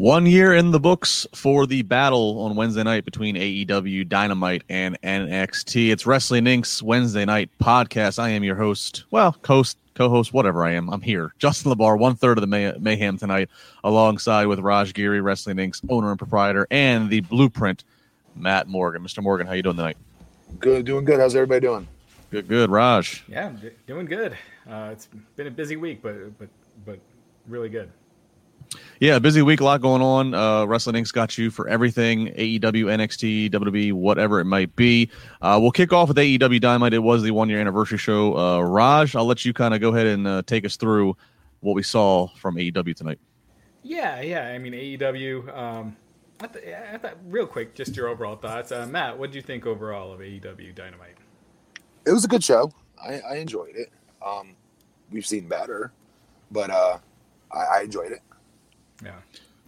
One year in the books for the battle on Wednesday night between AEW Dynamite and NXT. It's Wrestling Inc.'s Wednesday night podcast. I am your host, well, host, co-host, whatever I am. I'm here. Justin LaBar, one third of the may- mayhem tonight, alongside with Raj Giri, Wrestling Inc.'s owner and proprietor, and the Blueprint, Matt Morgan. Mr. Morgan, how you doing tonight? Good, doing good. How's everybody doing? Good, good. Raj. Yeah, I'm d- doing good. Uh, it's been a busy week, but but but really good. Yeah, busy week, a lot going on. Uh, Wrestling Inc.'s got you for everything AEW, NXT, WWE, whatever it might be. Uh, we'll kick off with AEW Dynamite. It was the one year anniversary show. Uh, Raj, I'll let you kind of go ahead and uh, take us through what we saw from AEW tonight. Yeah, yeah. I mean AEW. Um, I, th- I thought real quick, just your overall thoughts. Uh, Matt, what do you think overall of AEW Dynamite? It was a good show. I, I enjoyed it. Um, we've seen better, but uh, I, I enjoyed it. Yeah.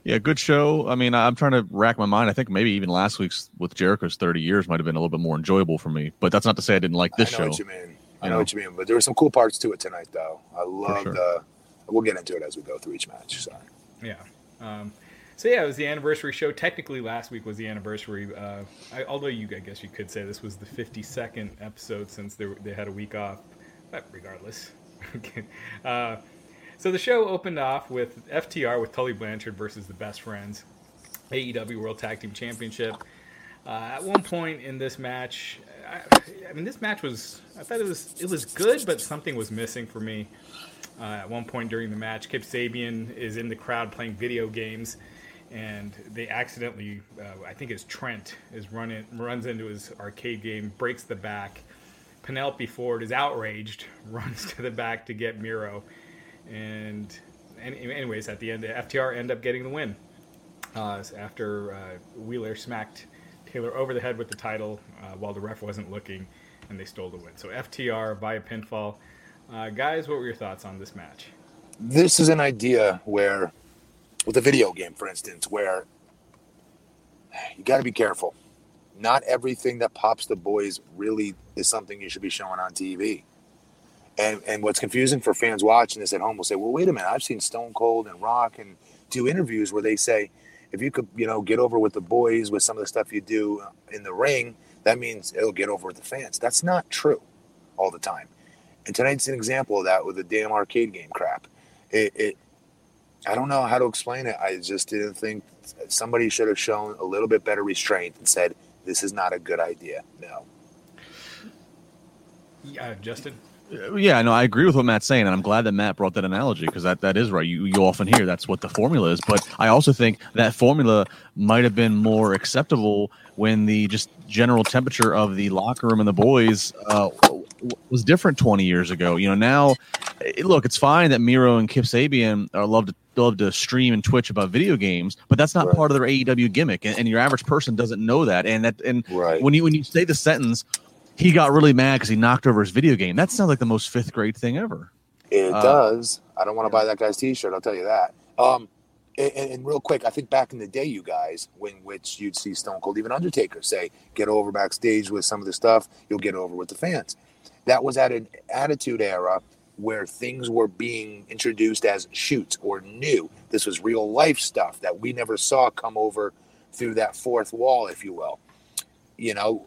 Yeah, good show. I mean, I'm trying to rack my mind. I think maybe even last week's with Jericho's 30 years might have been a little bit more enjoyable for me. But that's not to say I didn't like this I know show. what you mean. I You know know? what you mean. But there were some cool parts to it tonight, though. I loved. sure. Uh, we'll get into it as we go through each match. So. Yeah. Um, so yeah, it was the anniversary show. Technically, last week was the anniversary. Uh, I, although you, I guess you could say this was the 52nd episode since they, were- they had a week off. But regardless, okay. Uh, so the show opened off with FTR with Tully Blanchard versus the Best Friends, AEW World Tag Team Championship. Uh, at one point in this match, I, I mean, this match was I thought it was it was good, but something was missing for me. Uh, at one point during the match, Kip Sabian is in the crowd playing video games, and they accidentally, uh, I think it's Trent, is running runs into his arcade game, breaks the back. Penelope Ford is outraged, runs to the back to get Miro, and, anyways, at the end, FTR end up getting the win uh, after uh, Wheeler smacked Taylor over the head with the title uh, while the ref wasn't looking, and they stole the win. So FTR via pinfall. Uh, guys, what were your thoughts on this match? This is an idea where, with a video game, for instance, where you got to be careful. Not everything that pops the boys really is something you should be showing on TV. And and what's confusing for fans watching this at home will say, well, wait a minute, I've seen Stone Cold and Rock and do interviews where they say, if you could, you know, get over with the boys with some of the stuff you do in the ring, that means it'll get over with the fans. That's not true all the time. And tonight's an example of that with the damn arcade game crap. It, it I don't know how to explain it. I just didn't think somebody should have shown a little bit better restraint and said, this is not a good idea. No. Uh, Justin? Yeah, no, I agree with what Matt's saying, and I'm glad that Matt brought that analogy because that, that is right. You you often hear that's what the formula is, but I also think that formula might have been more acceptable when the just general temperature of the locker room and the boys uh, was different 20 years ago. You know, now eh, look, it's fine that Miro and Kip Sabian are love to love to stream and twitch about video games, but that's not Right. part of their AEW gimmick, and, and your average person doesn't know that. And that and Right. when you when you say the sentence he got really mad because he knocked over his video game. That sounds like the most fifth grade thing ever. It Uh, does. I don't want to buy that guy's T-shirt. I'll tell you that. Um, and, and real quick, I think back in the day, you guys, when which you'd see Stone Cold, even Undertaker, say, "Get over backstage with some of the stuff. You'll get over with the fans." That was at an attitude era where things were being introduced as shoots or new. This was real life stuff that we never saw come over through that fourth wall, if you will. You know,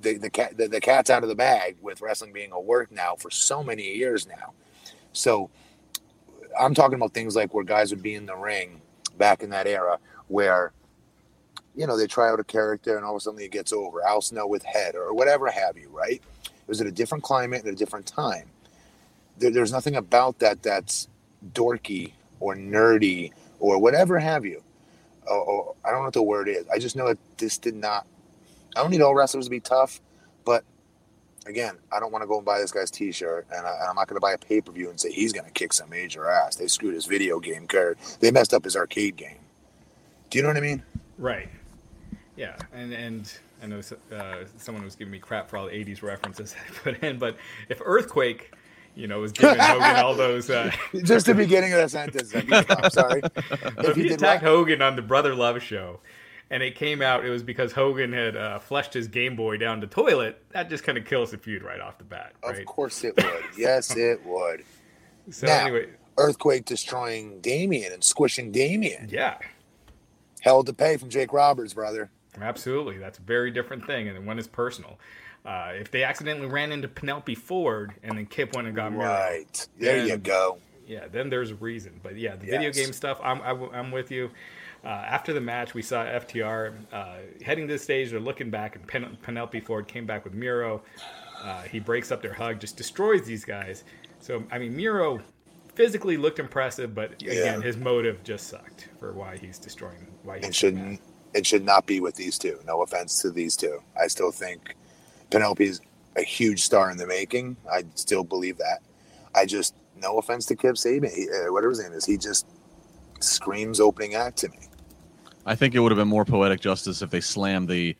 the the cat the, the cat's out of the bag with wrestling being a work now for so many years now. So I'm talking about things like where guys would be in the ring back in that era where you know they try out a character and all of a sudden it gets over. Al Snow with head or whatever have you, right? It was at a different climate and a different time. There, there's nothing about that that's dorky or nerdy or whatever have you. Or, or I don't know what the word is. I just know that this did not. I don't need all wrestlers to be tough, but again, I don't want to go and buy this guy's T-shirt, and, I, am not going to buy a pay per view and say he's going to kick some major ass. They screwed his video game card. They messed up his arcade game. Do you know what I mean? Right. Yeah, and and I know uh, someone was giving me crap for all the '80s references I put in, but if Earthquake, you know, was giving Hogan all those. Uh, Just the beginning of the sentence. I'm sorry. If, if he, he attacked Hogan on the Brother Love show, and it came out it was because Hogan had uh, flushed his Game Boy down the toilet. That just kind of kills the feud right off the bat. Right? Of course it would. yes, it would. So now, anyway, Earthquake destroying Damien and squishing Damien. Yeah. Hell to pay from Jake Roberts, brother. Absolutely, that's a very different thing, and one is personal. Uh, if they accidentally ran into Penelope Ford and then Kip went and got married, right there then, you go. Yeah, then there's a reason. But yeah, the yes. video game stuff, I'm I, am i am with you. Uh, after the match, we saw FTR uh, heading to the stage. They're looking back, and Pen- Penelope Ford came back with Miro. Uh, he breaks up their hug, just destroys these guys. So, I mean, Miro physically looked impressive, but again, yeah. his motive just sucked for why he's destroying. Why he's it shouldn't. It should not be with these two. No offense to these two. I still think Penelope's a huge star in the making. I still believe that. I just, no offense to Kip Sabian, he, uh, whatever his name is, he just screams opening act to me. I think it would have been more poetic justice if they slammed the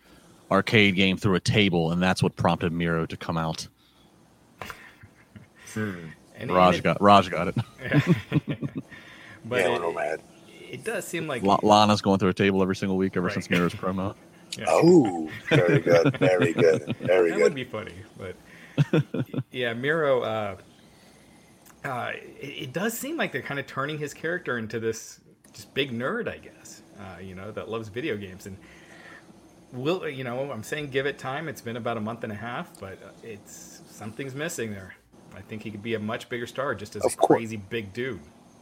arcade game through a table, and that's what prompted Miro to come out. Hmm. Raj got Raj got it. but yeah, it, mad. it does seem like Lana's going through a table every single week ever right. since Miro's promo. Yeah. Oh, very good, very good, very that good. That would be funny, but yeah, Miro. Uh, uh, it, it, does seem like they're kind of turning his character into this just big nerd, I guess uh, you know, that loves video games. And will you know? I'm saying give it time. It's been about a month and a half, but it's something's missing there. I think he could be a much bigger star just as of a course. crazy big dude.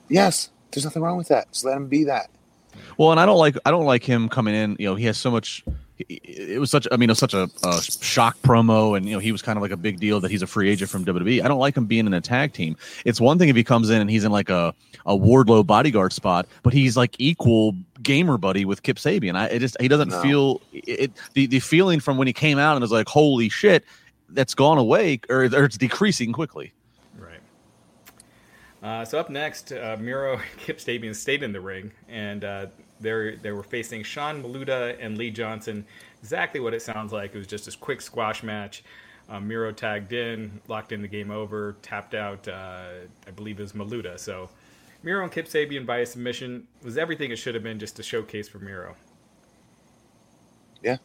Yes, there's nothing wrong with that. Just let him be that. Well, and I don't like I don't like him coming in. You know, he has so much it was such I mean it was such a, a, shock promo and you know he was kind of like a big deal that he's a free agent from WWE. I don't like him being in a tag team. It's one thing if he comes in and he's in like a a Wardlow bodyguard spot, but he's like equal gamer buddy with Kip Sabian. I it just he doesn't no. feel it the the feeling from when he came out and was like holy shit that's gone away or, or it's decreasing quickly. Right. Uh, so up next, uh, Miro and Kip Sabian stayed in the ring and uh, they they were facing Sean Maluta and Lee Johnson. Exactly what it sounds like. It was just this quick squash match. Um, Miro tagged in, locked in the game over, tapped out. Uh, I believe it was Maluta. So Miro and Kip Sabian by a submission was everything it should have been, just a showcase for Miro. Yeah.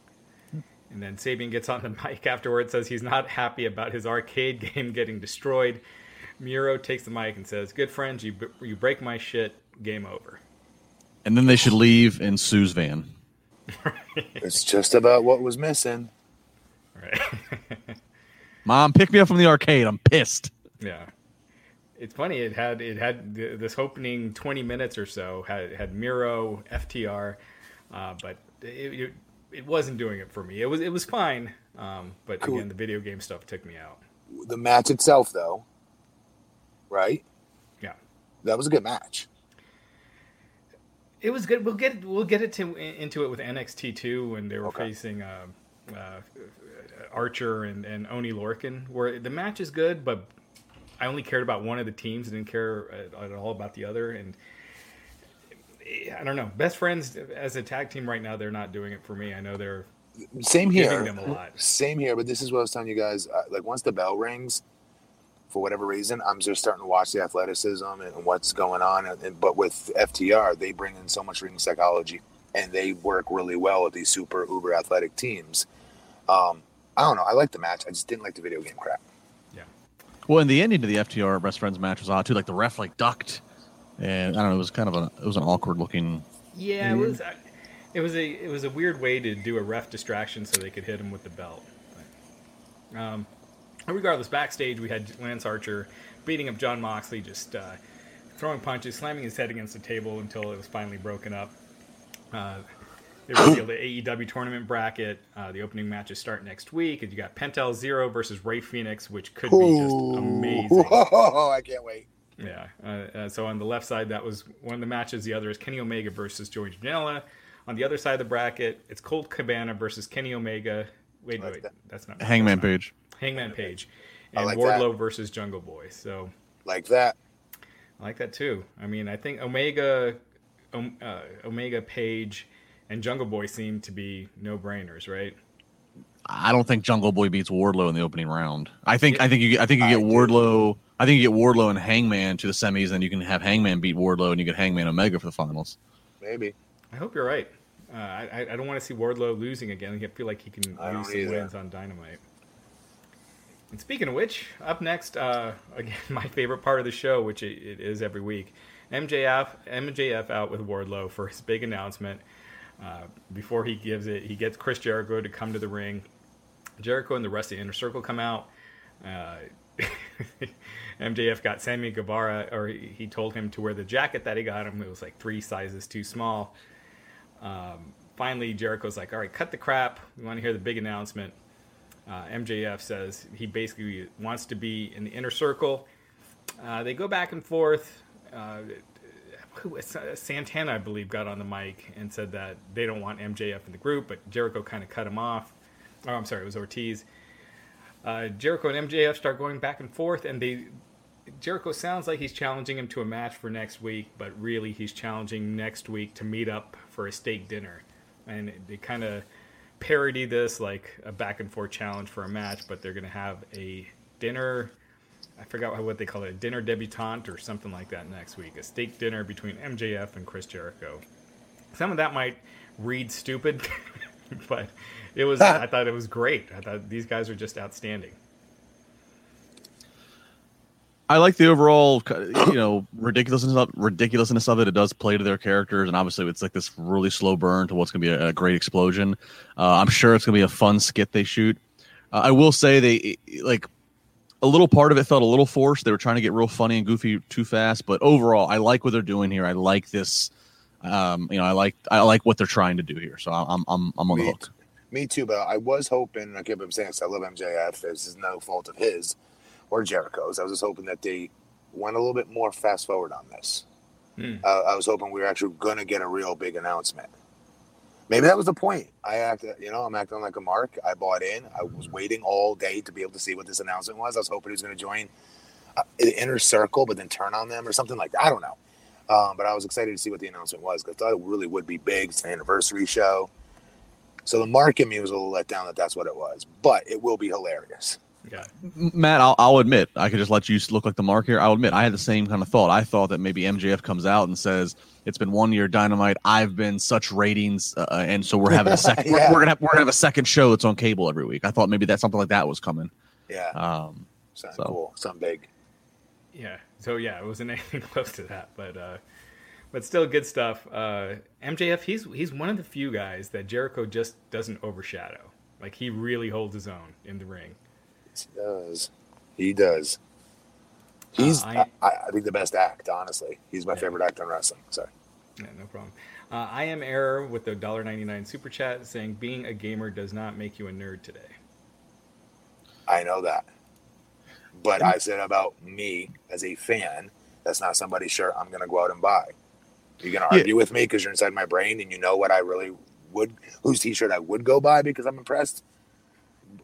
And then Sabian gets on the mic afterwards, says he's not happy about his arcade game getting destroyed. Miro takes the mic and says, "Good friends, you you break my shit, game over." and then they should leave in Sue's van. it's just about what was missing. Right. Mom, pick me up from the arcade. I'm pissed. Yeah. It's funny. It had it had this opening 20 minutes or so had had Miro, FTR, uh, but it, it, it wasn't doing it for me. It was it was fine, um, but cool. again, the video game stuff took me out. The match itself, though, right? Yeah, that was a good match. It was good. We'll get we'll get it to, into it with NXT two when they were okay. facing uh, uh, Archer and, and Oney Lorcan, where the match is good, but I only cared about one of the teams. I didn't care at, at all about the other, and I don't know. Best friends as a tag team right now, they're not doing it for me. I know they're same here. Same here, but this is what I was telling you guys. Uh, like once the bell rings, for whatever reason, I'm just starting to watch the athleticism and, what's going on. And, and, but with FTR, they bring in so much ring psychology, and they work really well with these super uber athletic teams. Um, I don't know. I like the match. I just didn't like the video game crap. Well, in the ending to the FTR best friends match was odd too. Like the ref like ducked, and I don't know. It was kind of a it was an awkward looking. Yeah, it was. It was a it was a weird way to do a ref distraction so they could hit him with the belt. But, um, regardless, backstage we had Lance Archer beating up John Moxley, just uh, throwing punches, slamming his head against the table until it was finally broken up. Uh, they revealed the AEW tournament bracket. Uh, the opening matches start next week, and you got Penta El Zero versus Rey Fénix, which could be just amazing. Oh, I can't wait. Yeah. Uh, uh, so on the left side, that was one of the matches. The other is Kenny Omega versus George Janela. On the other side of the bracket, it's Colt Cabana versus Kenny Omega. Wait, Like wait, that. that's not Hangman that's Page. Hangman Page, and like Wardlow that. versus Jungle Boy. So Like that. I like that too. I mean, I think Omega, um, uh, Omega Page, and Jungle Boy seem to be no brainers, right? I don't think Jungle Boy beats Wardlow in the opening round. I think I think you get- I think you I get do. Wardlow. I think you get Wardlow and Hangman to the semis, and you can have Hangman beat Wardlow, and you get Hangman Omega for the finals. Maybe. I hope you're right. Uh, I, I- I don't want to see Wardlow losing again. I feel like he can I lose some either. wins on Dynamite. And speaking of which, up next, uh, again, my favorite part of the show, which it, it is every week, MJF MJF out with Wardlow for his big announcement. Uh, before he gives it, he gets Chris Jericho to come to the ring. Jericho and the rest of the inner circle come out. Uh, MJF got Sammy Guevara, or he told him to wear the jacket that he got him. It was like three sizes too small. Um, finally, Jericho's like, "All right, cut the crap. We want to hear the big announcement." Uh, MJF says he basically wants to be in the inner circle. Uh, they go back and forth. Uh, who uh, Santana, I believe, got on the mic and said that they don't want MJF in the group, but Jericho kind of cut him off. Oh, I'm sorry, it was Ortiz. Uh, Jericho and MJF start going back and forth, and they Jericho sounds like he's challenging him to a match for next week, but really he's challenging next week to meet up for a steak dinner, and they kind of parody this like a back and forth challenge for a match, but they're gonna have a dinner. I forgot what they call it, a dinner debutante or something like that next week. A steak dinner between MJF and Chris Jericho. Some of that might read stupid, but it was. I thought it was great. I thought these guys are just outstanding. I like the overall, you know, ridiculousness of ridiculousness of it. It does play to their characters, and obviously, it's like this really slow burn to what's going to be a, a great explosion. Uh, I'm sure it's going to be a fun skit they shoot. Uh, I will say they like a little part of it felt a little forced. They were trying to get real funny and goofy too fast, but overall, I like what they're doing here. I like this. Um, you know, I like I like what they're trying to do here. So I'm I'm I'm on the Me, hook. me too, but I was hoping, I keep saying this, I love MJF. This is no fault of his or Jericho's. I was just hoping that they went a little bit more fast forward on this. Hmm. Uh, I was hoping we were actually going to get a real big announcement. Maybe that was the point. I acted, you know, I'm acting like a mark. I bought in. I was waiting all day to be able to see what this announcement was. I was hoping he was going to join uh, the inner circle, but then turn on them or something like that. I don't know. Um, but I was excited to see what the announcement was because I thought it really would be big. It's an anniversary show. So the mark in me was a little let down that that's what it was, but it will be hilarious. Yeah. Matt, I'll, I'll admit, I could just let you look like the mark here. I'll admit, I had the same kind of thought. I thought that maybe MJF comes out and says, "It's been one year Dynamite. I've been such ratings, uh, and so we're having a second. we're, we're gonna have, we're gonna have a second show that's on cable every week." I thought maybe that something like that was coming. Yeah, Um, something so. cool, something big. Yeah. So yeah, it wasn't anything close to that, but uh, but still good stuff. Uh, MJF, he's he's one of the few guys that Jericho just doesn't overshadow. Like he really holds his own in the ring. He does. He does. He's, Uh, I- I, think, the best act. Honestly, he's my Yeah. favorite act in wrestling. Sorry. Yeah, no problem. Uh, I am error with the $1.99 super chat saying being a gamer does not make you a nerd today. I know that. But I said about me as a fan, that's not somebody's shirt I'm going to go out and buy. You're going to Yeah. argue with me because you're inside my brain and you know what I really would, whose t shirt I would go buy because I'm impressed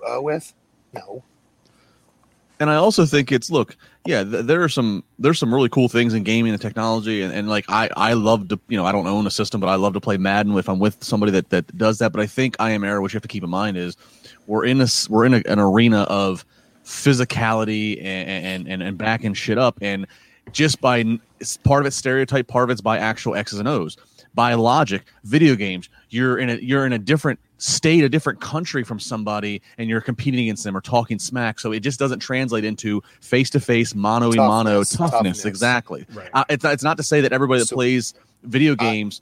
uh, with? No. And I also think it's look, yeah, th- there are some there's some really cool things in gaming and technology, and, and like I I love to you know I don't own a system, but I love to play Madden if I'm with somebody that that does that. But I think I am error. What you have to keep in mind is we're in a s- we're in a, an arena of physicality and, and and and backing shit up, and just by part of it's stereotype, part of it's by actual X's and O's. By logic, video games, you're in a you're in a different state, a different country from somebody, and you're competing against them or talking smack. So it just doesn't translate into face to face, mano a mano Toughness, toughness. toughness. Exactly. Right. Uh, it's not, it's not to say that everybody that So- plays video games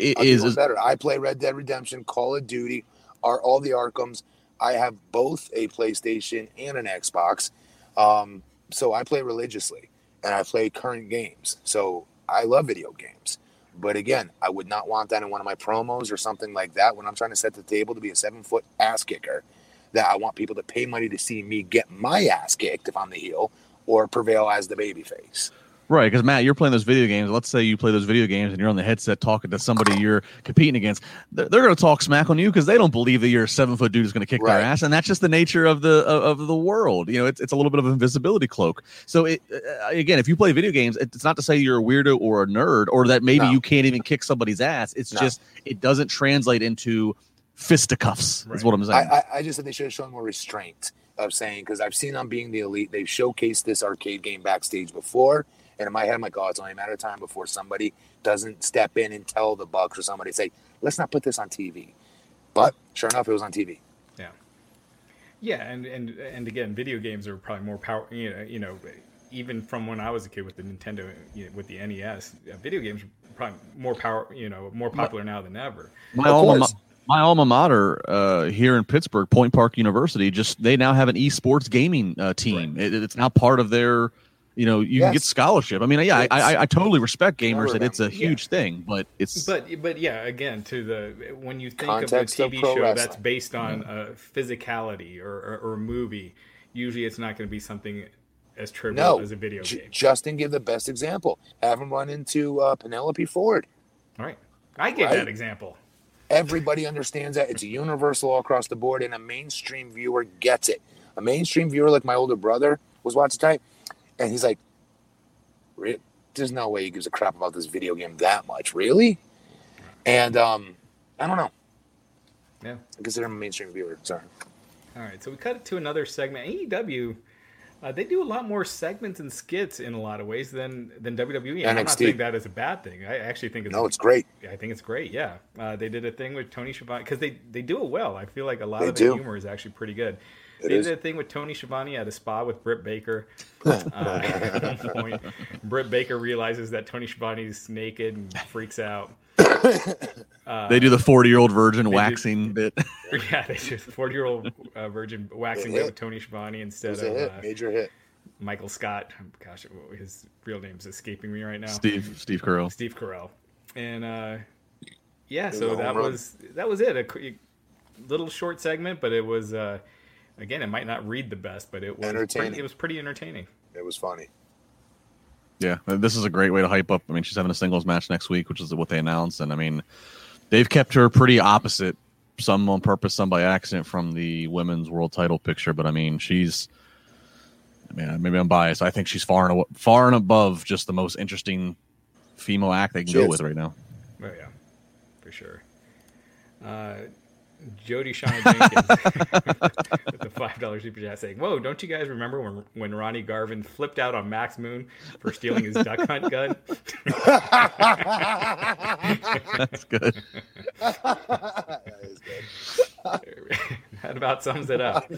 i- I'll is, is better. I play Red Dead Redemption, Call of Duty, are all the Arkhams. I have both a PlayStation and an Xbox, um, so I play religiously. and I play current games. So I love video games. But again, I would not want that in one of my promos or something like that when I'm trying to set the table to be a seven foot ass kicker. That I want people to pay money to see me get my ass kicked if I'm the heel or prevail as the babyface. Right, because Matt, you're playing those video games. Let's say you play those video games and you're on the headset talking to somebody you're competing against. They're, they're going to talk smack on you because they don't believe that you're a seven foot dude who's going to kick Right. their ass, and that's just the nature of the of, of the world. You know, it's, it's a little bit of an invisibility cloak. So it, uh, again, if you play video games, it's not to say you're a weirdo or a nerd or that maybe No. you can't even kick somebody's ass. It's No. just it doesn't translate into fisticuffs. Right. Is what I'm saying. I, I just said they should have shown more restraint of saying because I've seen on being the elite, they've showcased this arcade game backstage before. And in my head, I'm like, oh, it's only a matter of time before somebody doesn't step in and tell the Bucks or somebody say, let's not put this on TV. But sure enough, it was on TV. Yeah. Yeah, and and and again, video games are probably more power. You know, you know, even from when I was a kid with the Nintendo, you know, with the NES, uh, video games are probably more power. You know, more popular now than ever. my Of alma, course. my alma mater uh, here in Pittsburgh, Point Park University, just they now have an esports gaming uh, team. It, it's now part of their, you know, you can get scholarship. I mean, yeah, I, I, I totally respect gamers that it's a remember. Yeah. huge thing, but it's But but yeah, again, to the when you think Context of of a TV pro show that's based on uh, physicality or, or or a movie, usually it's not going to be something as trivial No, as a video J- game. Justin give the best example. Have him run into uh, Penelope Ford. All right, I gave Right. that example. Everybody understands that. It's a universal all across the board, and a mainstream viewer gets it. A mainstream viewer, like my older brother, was watching tonight, and he's like, "There's no way he gives a crap about this video game that much, really?" And um, I don't know. Yeah. I consider him a mainstream viewer. Sorry. All right, so we cut it to another segment. AEW, uh, they do a lot more segments and skits in a lot of ways than than WWE. And I'm not saying that is a bad thing. I actually think it's No, it's great. I think it's great. Yeah, uh, they did a thing with Tony Schiavone because they they do it well. I feel like a lot They of the do. humor is actually pretty good. It they is. did a thing with Tony Schiavone at a spa with Britt Baker. Uh, at one point, Britt Baker realizes that Tony Schiavone's naked and freaks out. they do the forty year old virgin do- waxing bit. Yeah, they do the forty-year-old uh, virgin waxing bit with Tony Schiavone instead of a hit, uh, major hit. Michael Scott. Gosh, his real name's escaping me right now. Steve Steve Carell. Steve Carell, and uh, yeah, so that run. was that was it. A qu- little short segment, but it was uh, again, it might not read the best, but it was pretty, Entertaining. it was pretty entertaining. It was funny. Yeah, this is a great way to hype up. I mean, she's having a singles match next week, which is what they announced, and I mean, they've kept her pretty opposite, some on purpose, some by accident, from the women's world title picture. But I mean, she's, I mean, maybe I'm biased. I think she's far and aw- far and above just the most interesting female act they can She go is. with right now. Oh yeah, for sure. Uh, Jody Shauna Jenkins with the five dollars super chat saying, "Whoa, don't you guys remember when when Ronnie Garvin flipped out on Max Moon for stealing his duck hunt gun?" That's good. that is good. that about sums it up.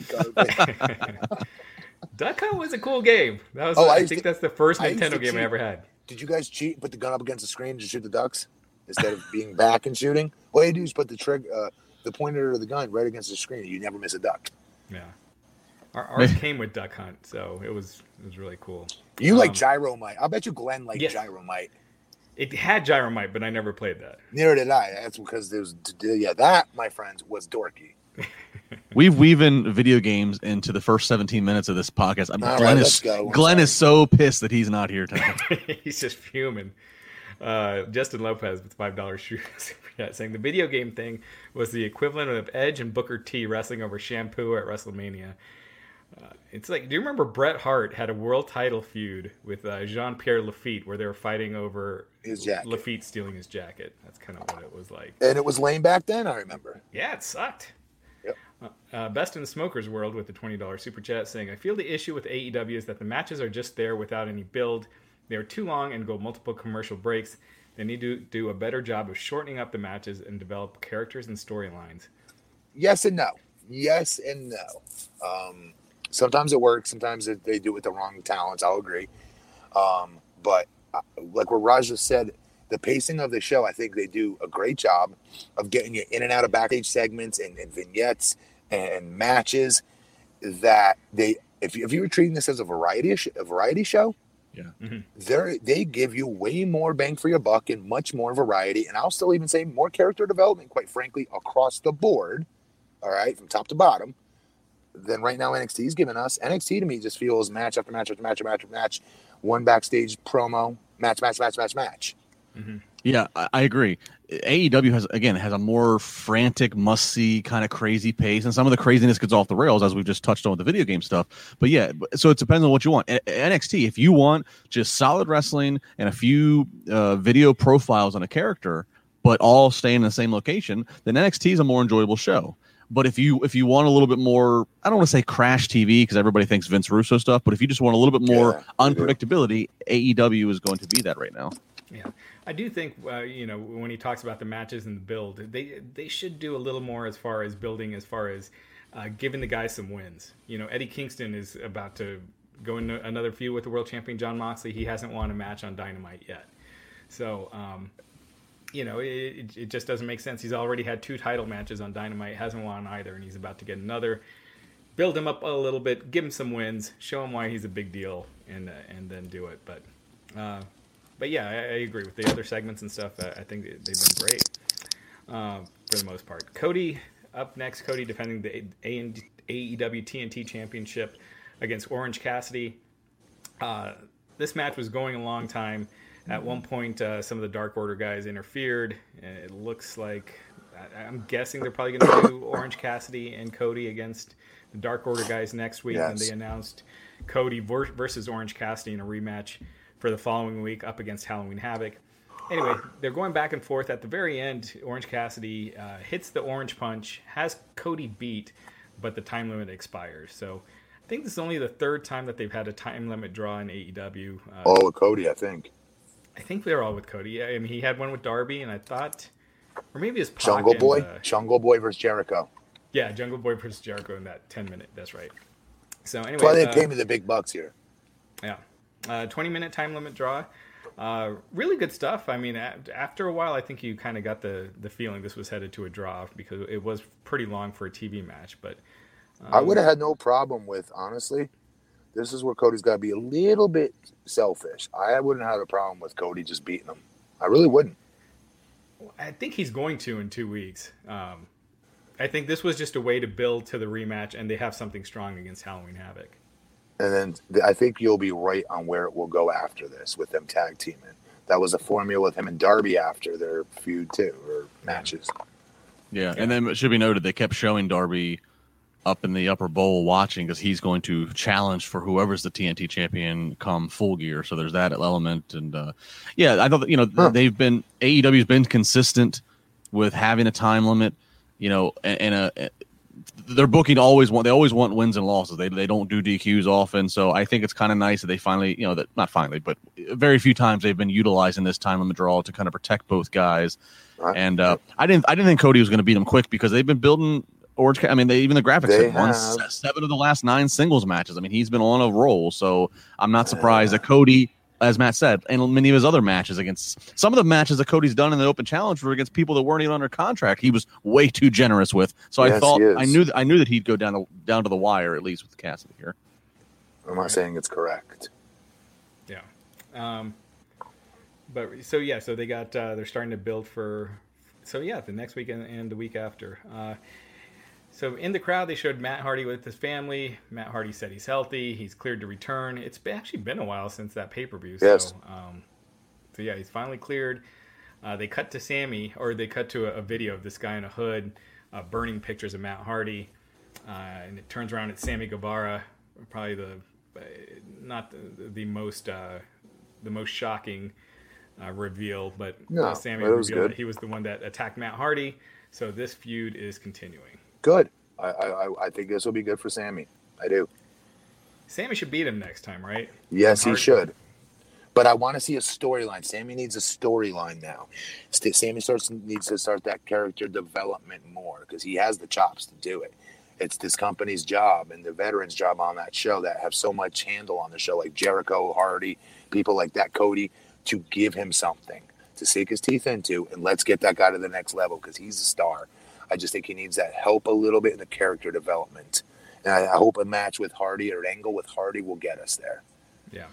Duck Hunt was a cool game. That was, Oh, I I, think to- that's the first I Nintendo to game I ever had. Did you guys cheat and put the gun up against the screen to shoot the ducks instead of being back and shooting? All you do is put the trigger, uh, the pointer of the gun right against the screen. You never miss a duck. Yeah, Our, ours came with Duck Hunt, so it was it was really cool. You like Um, Gyromite. I bet you Glenn liked Yes. Gyromite. It had Gyromite, but I never played that. Neither did I. That's because there's yeah, that my friends was dorky. We've weaving video games into the first 17 minutes of this podcast. I'm, Glenn let's is Glenn is so pissed that he's not here tonight. He's just fuming. Uh, Justin Lopez with five dollars super chat saying the video game thing was the equivalent of Edge and Booker T wrestling over shampoo at WrestleMania. Uh, it's like, do you remember Bret Hart had a world title feud with uh, Jean Pierre Lafitte where they were fighting over His jacket. Lafitte stealing his jacket? That's kind of what it was like. And it was lame back then, I remember. Yeah, it sucked. Yep. Uh, best in the smokers world with the twenty dollars super chat saying, "I feel the issue with AEW is that the matches are just there without any build. They are too long and go multiple commercial breaks. They need to do a better job of shortening up the matches and develop characters and storylines." Yes and no. Yes and no. Um, sometimes it works. Sometimes it, they do it with the wrong talents. I'll agree. Um, but uh, like what Raj just said, the pacing of the show, I think they do a great job of getting you in and out of backstage segments and, and vignettes and matches. That they, if you, if you were treating this as a variety a variety show, Yeah. Mm-hmm. They they give you way more bang for your buck and much more variety, and I'll still even say more character development, quite frankly, across the board. All right, from top to bottom. Than right now NXT is giving us. NXT to me just feels match after match after match after match after match, one backstage promo, match, match, match, match, match. Mm-hmm. Yeah, I, I agree. AEW has again has a more frantic, must see kind of crazy pace, and some of the craziness gets off the rails as we've just touched on with the video game stuff. But yeah, so it depends on what you want. NXT, if you want just solid wrestling and a few uh, video profiles on a character, but all staying in the same location, then NXT is a more enjoyable show. But if you if you want a little bit more, I don't want to say crash TV because everybody thinks Vince Russo stuff, but if you just want a little bit more Yeah, unpredictability, AEW is going to be that right now. Yeah, I do think uh, you know when he talks about the matches and the build, they they should do a little more as far as building, as far as uh, giving the guys some wins. You know, Eddie Kingston is about to go into another feud with the world champion John Moxley. He hasn't won a match on Dynamite yet, so um, you know it, it, just doesn't make sense. He's already had two title matches on Dynamite, hasn't won either, and he's about to get another. Build him up a little bit, give him some wins, show him why he's a big deal, and uh, and then do it. But uh, but yeah, I, I agree with the other segments and stuff. I, I think they- they've been great uh, for the most part. Cody up next. Cody defending the A- AEW TNT Championship against Orange Cassidy. Uh, this match was going a long time. At one point, uh, some of the Dark Order guys interfered. and It looks like I- I'm guessing they're probably going to do Orange Cassidy and Cody against the Dark Order guys next week. And they announced Cody ver- versus Orange Cassidy in a rematch for the following week up against Halloween Havoc. Anyway, they're going back and forth. At the very end, Orange Cassidy uh, hits the orange punch, has Cody beat, but the time limit expires. So I think this is only the third time that they've had a time limit draw in AEW. Uh, Oh, with Cody, I think. I think they're all with Cody. Yeah, I mean, he had one with Darby, and I thought, or maybe his Jungle Boy, Jungle Boy versus Jericho. yeah, Jungle Boy versus Jericho in that ten minute. That's right. So anyway, why they uh, pay me the big bucks here. Yeah. Uh, 20 minute time limit draw. Uh, really good stuff. I mean, a- after a while, I think you kind of got the, the feeling this was headed to a draw because it was pretty long for a TV match. But I um, would have had no problem with, honestly. This is where Cody's got to be a little bit selfish. I wouldn't have had a problem with Cody just beating him. I really wouldn't. I think he's going to in two weeks. Um, I think this was just a way to build to the rematch, and they have something strong against Halloween Havoc. And then th- I think you'll be right on where it will go after this with them tag teaming. That was a formula with him and Darby after their feud too, or matches. Yeah, and then it should be noted they kept showing Darby up in the upper bowl watching because he's going to challenge for whoever's the TNT champion come full gear. So there's that element, and uh, yeah, I thought that, you know Huh. they've been AEW's been consistent with having a time limit. You know, and, and a, their booking always want they always want wins and losses. They they don't do DQs often, so I think it's kind of nice that they finally you know that not finally, but very few times they've been utilizing this time limit draw to kind of protect both guys. Right. And uh, I didn't I didn't think Cody was going to beat him quick because they've been building Orange. I mean, they even the graphics They have won seven of the last nine singles matches. I mean, he's been on a roll, so I'm not surprised that Cody, as Matt said, and many of his other matches against some of the matches that Cody's done in the Open Challenge were against people that weren't even under contract. He was way too generous with. So I thought. I knew that I knew that he'd go down to, down to the wire at least with Cassidy here. I'm not saying it's correct. Yeah. Um, but so yeah, so they got uh, they're starting to build for so yeah the next week and, and the week after. Uh, so in the crowd they showed Matt Hardy with his family. Matt Hardy said he's healthy. He's cleared to return. It's actually been a while since that pay per view. Yes. So, um, so yeah, he's finally cleared. Uh, they cut to Sammy, or they cut to a, a video of this guy in a hood uh, burning pictures of Matt Hardy, uh, and it turns around it's Sammy Guevara, probably the uh, not the, the most uh, the most shocking uh, reveal, but No, Sammy revealed that he was the one that attacked Matt Hardy. So this feud is continuing. Good. I, I, I- think this will be good for Sammy. I do. Sammy should beat him next time, right? Yes, he should. But I want to see a storyline. Sammy needs a storyline now. St- Sammy starts needs to start that character development more because he has the chops to do it. It's this company's job and the veterans' job on that show that have so much handle on the show, like Jericho, Hardy, people like that, Cody, to give him something to sink his teeth into, and let's get that guy to the next level because he's a star. I just think he needs that help a little bit in the character development, and I, I hope a match with Hardy or an angle with Hardy will get us there. Yeah.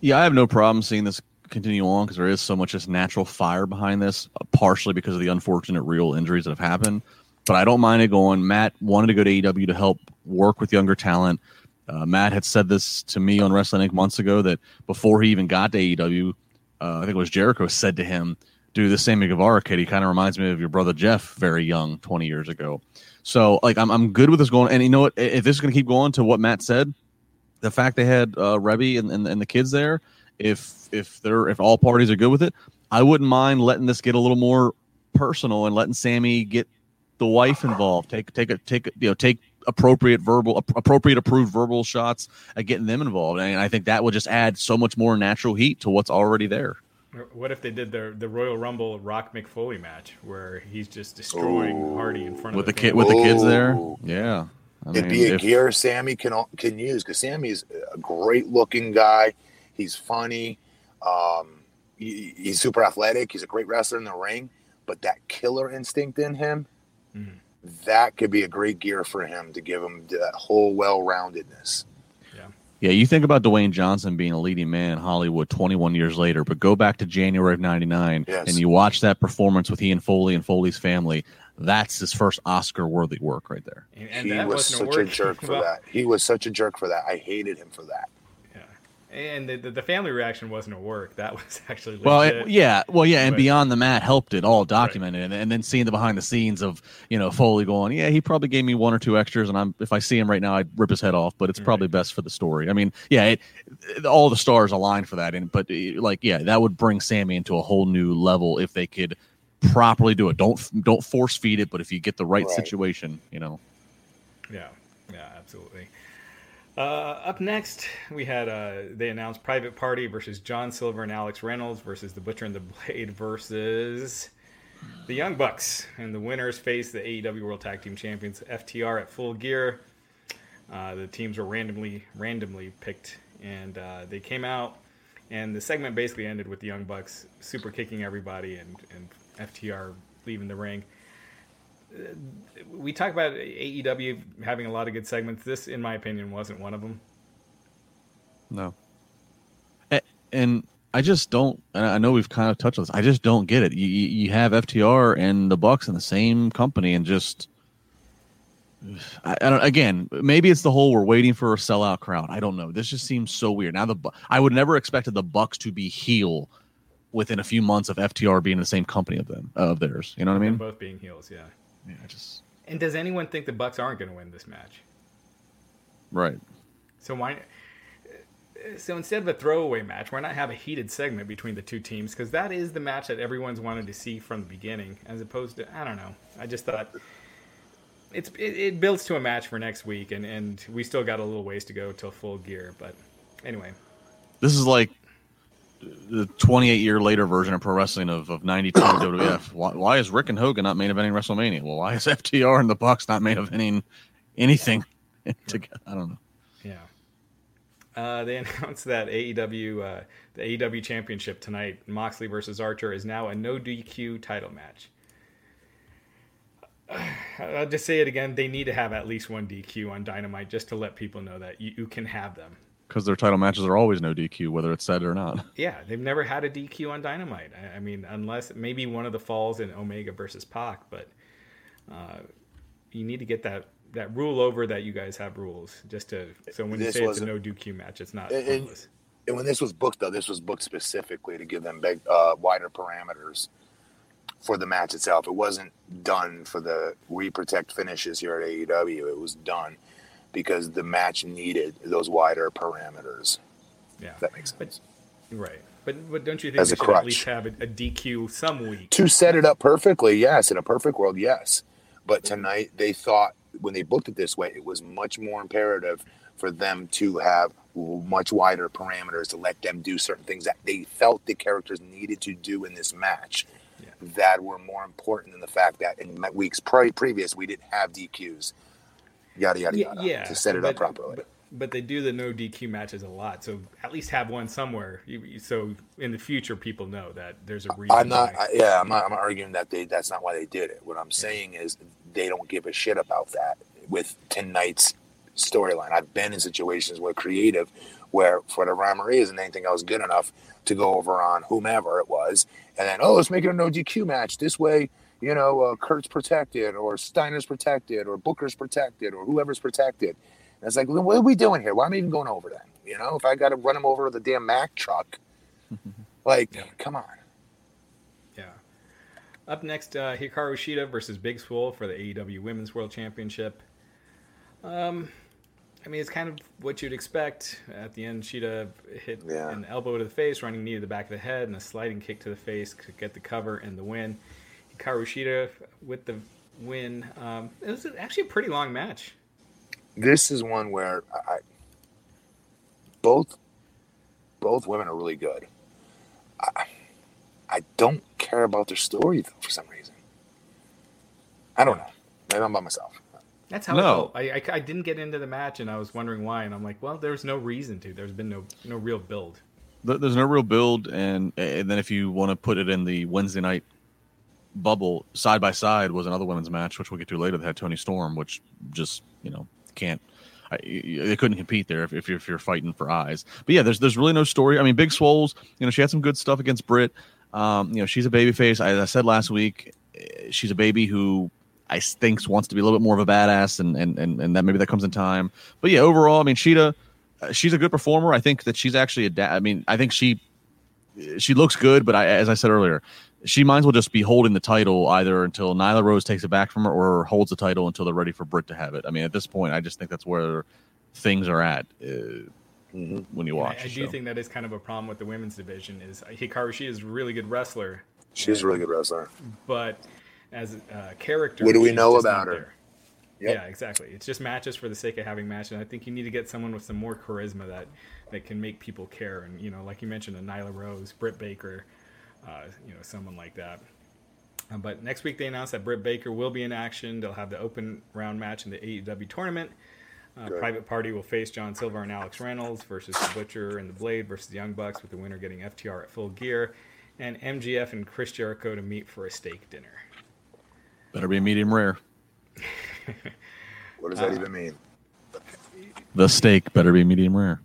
Yeah, I have no problem seeing this continue on because there is so much just natural fire behind this, uh, partially because of the unfortunate real injuries that have happened. But I don't mind it going. Matt wanted to go to AEW to help work with younger talent. Uh, Matt had said this to me on Wrestling Inc. months ago that before he even got to AEW, uh, I think it was Jericho said to him, "Do the Sammy Guevara kid. He kind of reminds me of your brother Jeff, very young, twenty years ago." So, like, I'm I'm good with this going. And you know what? If this is going to keep going to what Matt said, the fact they had uh, Reby and, and and the kids there, if if they're if all parties are good with it, I wouldn't mind letting this get a little more personal and letting Sammy get the wife involved. Take take a take you know take appropriate verbal appropriate approved verbal shots at getting them involved and i think that would just add so much more natural heat to what's already there what if they did the the Royal Rumble Rock Mick Foley match where he's just destroying Ooh. Hardy in front with of the, the kid with the kids there? Yeah, I it'd mean, be a if, gear Sammy can can use because Sammy's a great looking guy. He's funny. Um, he, he's super athletic. He's a great wrestler in the ring, but that killer instinct in him. Mm that could be a great gear for him to give him that whole well-roundedness. Yeah. Yeah, you think about Dwayne Johnson being a leading man in Hollywood 21 years later, but go back to January of 99 yes. and you watch that performance with Ian Foley and Foley's family. That's his first Oscar worthy work right there. And, and he was such a jerk for that. He was such a jerk for that. I hated him for that and the, the family reaction wasn't a work. That was actually legit. well, it, yeah, well, yeah, and but, beyond the mat helped it all documented, right. and, and then seeing the behind the scenes of you know Foley going, yeah, he probably gave me one or two extras, and I'm if I see him right now, I'd rip his head off, but it's probably right. best for the story. I mean, yeah, it, it, all the stars aligned for that, and but eh, like, yeah, that would bring Sammy into a whole new level if they could properly do it. Don't don't force feed it, but if you get the right, right. situation, you know. Yeah, yeah, absolutely. Uh, up next, we had uh, they announced Private Party versus John Silver and Alex Reynolds versus the Butcher and the Blade versus the Young Bucks, and the winners face the AEW World Tag Team Champions FTR at Full Gear. Uh, the teams were randomly randomly picked, and uh, they came out, and the segment basically ended with the Young Bucks super kicking everybody and, and FTR leaving the ring we talk about AEW having a lot of good segments. This, in my opinion, wasn't one of them. No. And I just don't. I know we've kind of touched on this. I just don't get it. You you have FTR and the Bucks in the same company, and just I, I, don't. Again, maybe it's the whole we're waiting for a sellout crowd. I don't know. This just seems so weird. Now the I would never expected the Bucks to be heel within a few months of FTR being in the same company of them of theirs. You know what I mean? Both being heels, yeah. Yeah, I just. And does anyone think the Bucks aren't going to win this match? Right. So why? So instead of a throwaway match, why not have a heated segment between the two teams? Because that is the match that everyone's wanted to see from the beginning, as opposed to I don't know. I just thought it's it, it builds to a match for next week, and and we still got a little ways to go till full gear. But anyway, this is like the 28 year later version of pro wrestling of, of 92 WWF. Why, why, is Rick and Hogan not main eventing WrestleMania? Well, why is FTR and the Bucks not main eventing anything together? I don't know. Yeah. Uh, they announced that AEW, uh, the AEW Championship tonight, Moxley versus Archer, is now a no DQ title match. I'll just say it again. They need to have at least one DQ on Dynamite just to let people know that you, you can have them because their title matches are always no DQ, whether it's said or not. Yeah, they've never had a DQ on Dynamite. I, I mean, unless maybe one of the falls in Omega versus Pac, but uh, you need to get that that rule over that you guys have rules just to. So when this you say it's a no DQ match, it's not. And, and, when this was booked, though, this was booked specifically to give them big, uh, wider parameters for the match itself. It wasn't done for the we protect finishes here at AEW. It was done because the match needed those wider parameters. Yeah, if that makes sense. But, right, but but don't you think As they should crutch. at least have a, a, DQ some week to set it up perfectly? Yes, in a perfect world, yes. But tonight they thought when they booked it this way, it was much more imperative for them to have much wider parameters to let them do certain things that they felt the characters needed to do in this match yeah. that were more important than the fact that in weeks pre- previous we didn't have DQs yada yada yada yeah, to set it but, up properly. But, but, they do the no DQ matches a lot, so at least have one somewhere. So in the future, people know that there's a reason. I'm not. I, yeah, I'm not, I'm not arguing that they. That's not why they did it. What I'm saying is they don't give a shit about that with tonight's storyline. I've been in situations where creative where for the whatever reason they think I was good enough to go over on whomever it was, and then oh let's make it a no DQ match this way. You know, uh, Kurt's protected, or Steiner's protected, or Booker's protected, or whoever's protected. And it's like, what are we doing here? Why am I even going over that? You know, if I got to run him over with a damn Mack truck, like, Yeah. come on. Yeah. Up next, uh, Hikaru Shida versus Big Swole for the AEW Women's World Championship. Um, I mean, it's kind of what you'd expect. At the end, Shida hit Yeah. an elbow to the face, running knee to the back of the head, and a sliding kick to the face to get the cover and the win. Hikaru Shida with the win. Um, it was actually a pretty long match. this is one where I, I both both women are really good. I, I don't care about their story though for some reason. I don't know. Maybe I'm by myself. That's how No. I. I, I, I didn't get into the match, and I was wondering why. And I'm like, well, there's no reason to. There's been no no real build. There's no real build, and and then if you want to put it in the Wednesday night bubble, side by side was another women's match, which we'll get to later. That had Toni Storm, which just you know can't. I, they couldn't compete there if, if you're if you're fighting for eyes. But yeah, there's there's really no story. I mean, Big Swoles, you know, she had some good stuff against Britt. Um, you know, she's a baby face. As I said last week, she's a baby who I think wants to be a little bit more of a badass, and and and, and that maybe that comes in time. But yeah, overall, I mean, Shida, uh, she's a good performer. I think that she's actually a. Da- I mean, I think she she looks good, but I, as I said earlier, she might as well just be holding the title either until Nyla Rose takes it back from her, or holds the title until they're ready for Britt to have it. I mean, at this point, I just think that's where things are at uh, when you watch. I, I do show. think that is kind of a problem with the women's division. Is Hikaru Shida is a really good wrestler, She's a really good wrestler. but as a character, What do we know about her? Yep. Yeah, exactly. It's just matches for the sake of having matches. And I think you need to get someone with some more charisma that that can make people care. And you know, like you mentioned, a Nyla Rose, Britt Baker, uh, you know, someone like that. Uh, but next week they announced that Britt Baker will be in action. They'll have the open round match in the AEW tournament. Uh, Private Party will face John Silver and Alex Reynolds versus the Butcher and the Blade versus the Young Bucks, with the winner getting FTR at full gear, and MJF and Chris Jericho to meet for a steak dinner. Better be a medium rare. What does Uh, that even mean? The steak better be medium rare.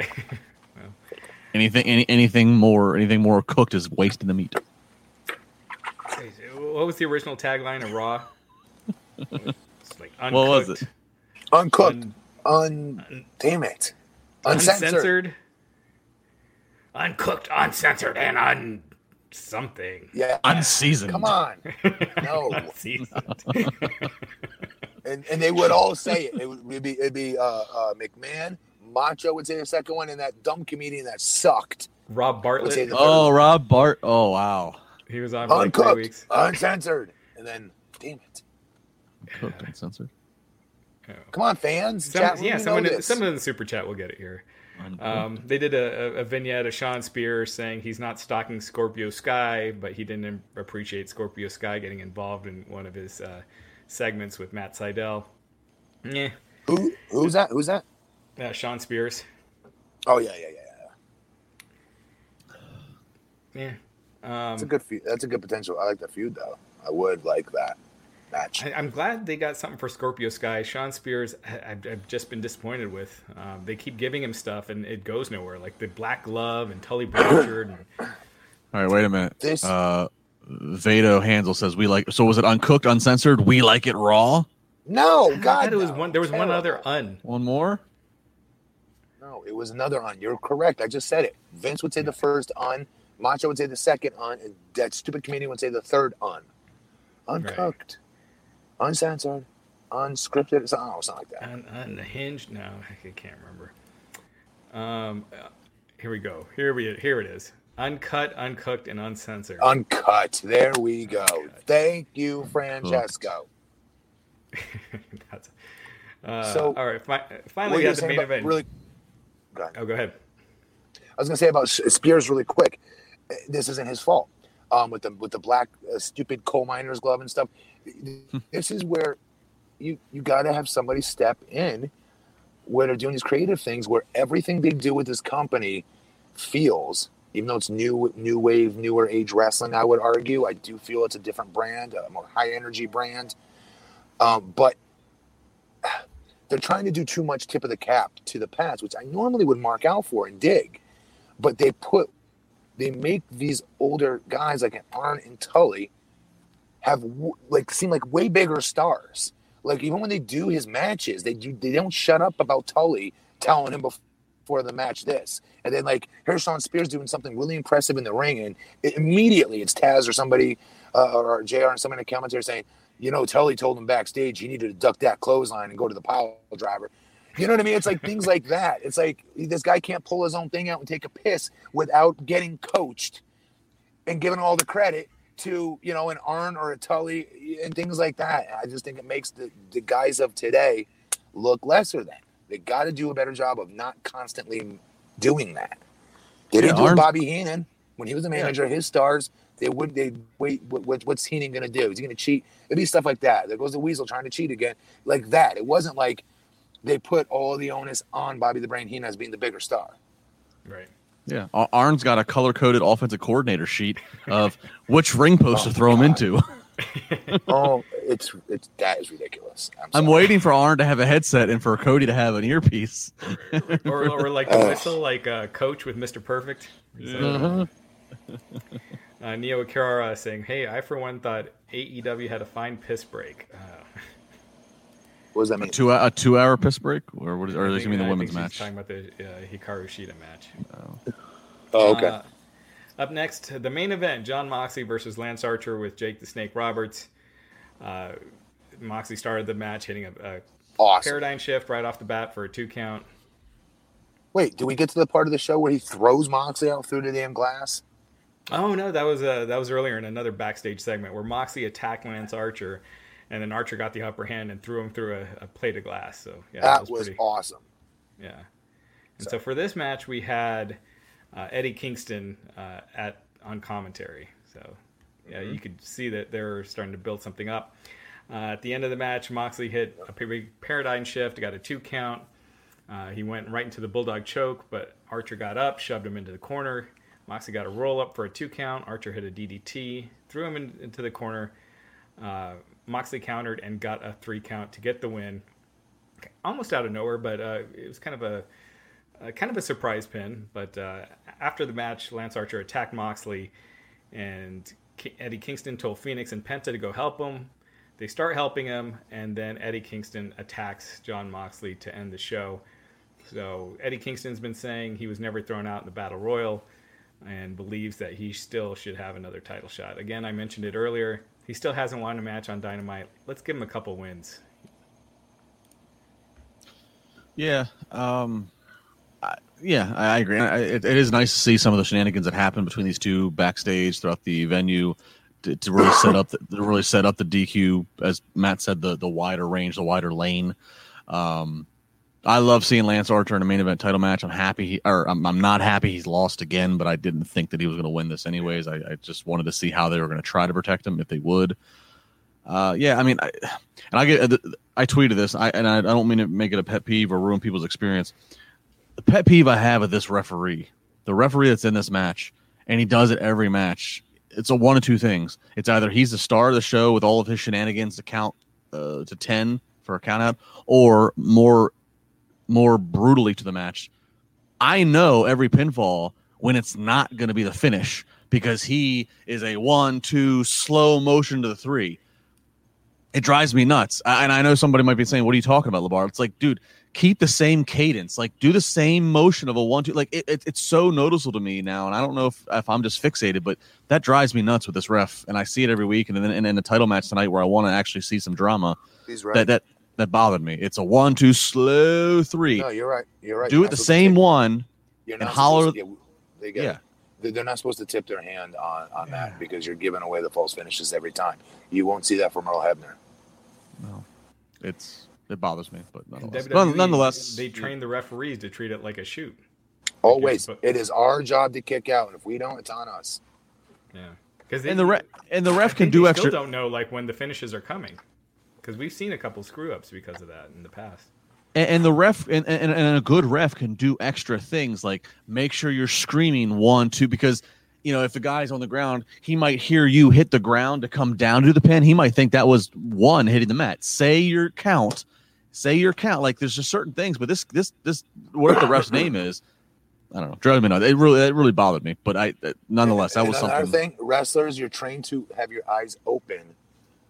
Yeah. Anything, any, anything more, anything more cooked is wasting the meat. What was the original tagline of Raw? Like uncooked, What was it? Uncooked. un- Un. Damn it. Uncensored. uncensored, uncooked, uncensored, and un something. Yeah. Unseasoned. Come on. No. Unseasoned. and and they would all say it. It would it'd be it'd be uh, uh, McMahon, Macho would say the second one, and that dumb comedian that sucked. Rob Would say Bartlett. the Oh, third. Ron Bart. Oh, wow. He was on for like three uncooked, weeks. uncensored, and then damn it. Cooked uncensored. Come on, fans. Some, Chat yeah, someone, know this. someone in the super chat will get it here. Um, they did a, a, a vignette of Shawn Spears saying he's not stalking Scorpio Sky, but he didn't appreciate Scorpio Sky getting involved in one of his uh, segments with Matt Sydal. Yeah, Who who's that? Who's that? Uh, Shawn Spears. Oh yeah, yeah, yeah. Yeah. yeah That's a Um, good feud. That's a good potential. I like that feud though. I would like that match. I, I'm glad they got something for Scorpio Sky. Shawn Spears, I, I've, I've just been disappointed with. Um, they keep giving him stuff and it goes nowhere, like the Black Glove and Tully Blanchard. And, All right, wait a minute. This- Uh, Vado Hansel says we like. So was it uncooked, uncensored? We like it raw. No, God, thought it was no. one. There was one other un. One more. No, it was another on. You're correct. I just said it. Vince would say the first on. Macho would say the second on, and that stupid comedian would say the third on. Uncooked, uncensored, unscripted. Oh, something like that. Un, unhinged? No, I can't remember. Um, uh, here we go. Here we here it is. Uncut, uncooked, and uncensored. Uncut. There we go. Thank you, Francesco. That's, uh, So- all right. Fi- finally, have the main event. Really, go ahead. Oh, go ahead. I was gonna say about Spears really quick. This isn't his fault. Um, with the with the black uh, stupid coal miner's glove and stuff. this is where you you got to have somebody step in where they're doing these creative things where everything they do with this company feels even though it's new new wave newer age wrestling i would argue i do feel it's a different brand a more high energy brand um, but they're trying to do too much tip of the cap to the pads, which I normally would mark out for and dig, but they put they make these older guys like an Arn and Tully have like seem like way bigger stars. Like even when they do his matches, they do they don't shut up about Tully telling him before the match this, and then like here's Shawn Spears doing something really impressive in the ring, and it, immediately it's Taz or somebody uh, or Jr. and somebody in the commentary saying, you know, Tully told him backstage he needed to duck that clothesline and go to the pile driver. You know what I mean? It's like things like that. It's like this guy can't pull his own thing out and take a piss without getting coached and given all the credit to, you know, an Arn or a Tully and things like that. I just think it makes the, the guys of today look lesser than. They got to do a better job of not constantly doing that. They didn't yeah, do Bobby Heenan when he was a manager. Yeah. His stars, they would they wait. What, what's Heenan going to do? Is he going to cheat? It'd be stuff like that. There goes the Weasel trying to cheat again, like that. It wasn't like they put all the onus on Bobby the Brain Heenan as being the bigger star. Right. Yeah, Arn's got a color coded offensive coordinator sheet of which ring post oh, to throw God. him into. oh, it's it's that is ridiculous. I'm, I'm, waiting for Arn to have a headset and for Cody to have an earpiece, or, or like the whistle, like uh, Coach with Mister Perfect. Uh-huh. Uh, Neo Akira saying, "Hey, I for one thought AEW had a fine piss break." Uh, what does that mean? A two a two hour piss break, or what? Is, or does it mean the women's match? Talking about the uh, Hikaru Shida match. Oh, oh okay. Uh, up next, the main event: Jon Moxley versus Lance Archer with Jake the Snake Roberts. Uh, Moxley started the match hitting a, a awesome. paradigm shift right off the bat for a two count. Wait, do we get to the part of the show where he throws Moxley out through the damn glass? Oh no, that was uh, that was earlier in another backstage segment where Moxley attacked Lance Archer, and then Archer got the upper hand and threw him through a, a plate of glass. So yeah, that, that was, was pretty, awesome. Yeah, and so. so for this match we had uh, Eddie Kingston uh, at on commentary. So yeah, mm-hmm. you could see that they're starting to build something up. Uh, at the end of the match, Moxley hit a big paradigm shift, got a two count. Uh, he went right into the bulldog choke, but Archer got up, shoved him into the corner. Moxley got a roll up for a two count. Archer hit a DDT, threw him in, into the corner. Uh, Moxley countered and got a three count to get the win. Almost out of nowhere, but uh, it was kind of a, kind of a surprise pin. But uh, after the match, Lance Archer attacked Moxley, and Eddie Kingston told Fénix and Penta to go help him. They start helping him, and then Eddie Kingston attacks Jon Moxley to end the show. So Eddie Kingston's been saying he was never thrown out in the Battle Royal and believes that he still should have another title shot. Again, I mentioned it earlier. He still hasn't won a match on Dynamite. Let's give him a couple wins. Yeah, um, I, yeah, I agree. I, it, it is nice to see some of the shenanigans that happen between these two backstage throughout the venue to, to really set up the, to really set up the DQ, as Matt said, the the wider range, the wider lane. Um, I love seeing Lance Archer in a main event title match. I'm happy, he, or I'm, I'm not happy he's lost again, but I didn't think that he was going to win this anyways. I, I, just wanted to see how they were going to try to protect him if they would. Uh, yeah, I mean, I, and I get, I tweeted this, I, and I, don't mean to make it a pet peeve or ruin people's experience. The pet peeve I have with this referee, the referee that's in this match, and he does it every match. It's a one of two things. It's either he's the star of the show with all of his shenanigans to count uh, to ten for a count out, or more more brutally to the match. I know every pinfall when it's not going to be the finish because he is a one, two, slow motion to the three. It drives me nuts. And I know somebody might be saying, What are you talking about, LeBar? It's like, dude, keep the same cadence. Like, do the same motion of a one, two. Like, it, it, it's so noticeable to me now. And I don't know if, if I'm just fixated, but that drives me nuts with this ref. And I see it every week. And then in the title match tonight where I want to actually see some drama. He's right. That, that, that bothered me. It's a one, two, slow three. No, you're right. You're right. Do you're it the same one and holler. To, they get, yeah. They're not supposed to tip their hand on, on yeah. that because you're giving away the false finishes every time. You won't see that from Earl Hebner. No, it's it bothers me, but nonetheless, WWE, nonetheless they train the referees to treat it like a shoot. Always, because, it is our job to kick out, and if we don't, it's on us. Yeah, because and the ref and the ref can do extra. Still don't know like when the finishes are coming because we've seen a couple screw ups because of that in the past. And, and the ref and, and, and a good ref can do extra things like make sure you're screaming one two because you know if the guy's on the ground he might hear you hit the ground to come down to the pin he might think that was one hitting the mat say your count say your count. Like there's just certain things, but this this this whatever the ref's name is, I don't know. Drives me nuts. It really it really bothered me, but I nonetheless that was Another something. thing, wrestlers, you're trained to have your eyes open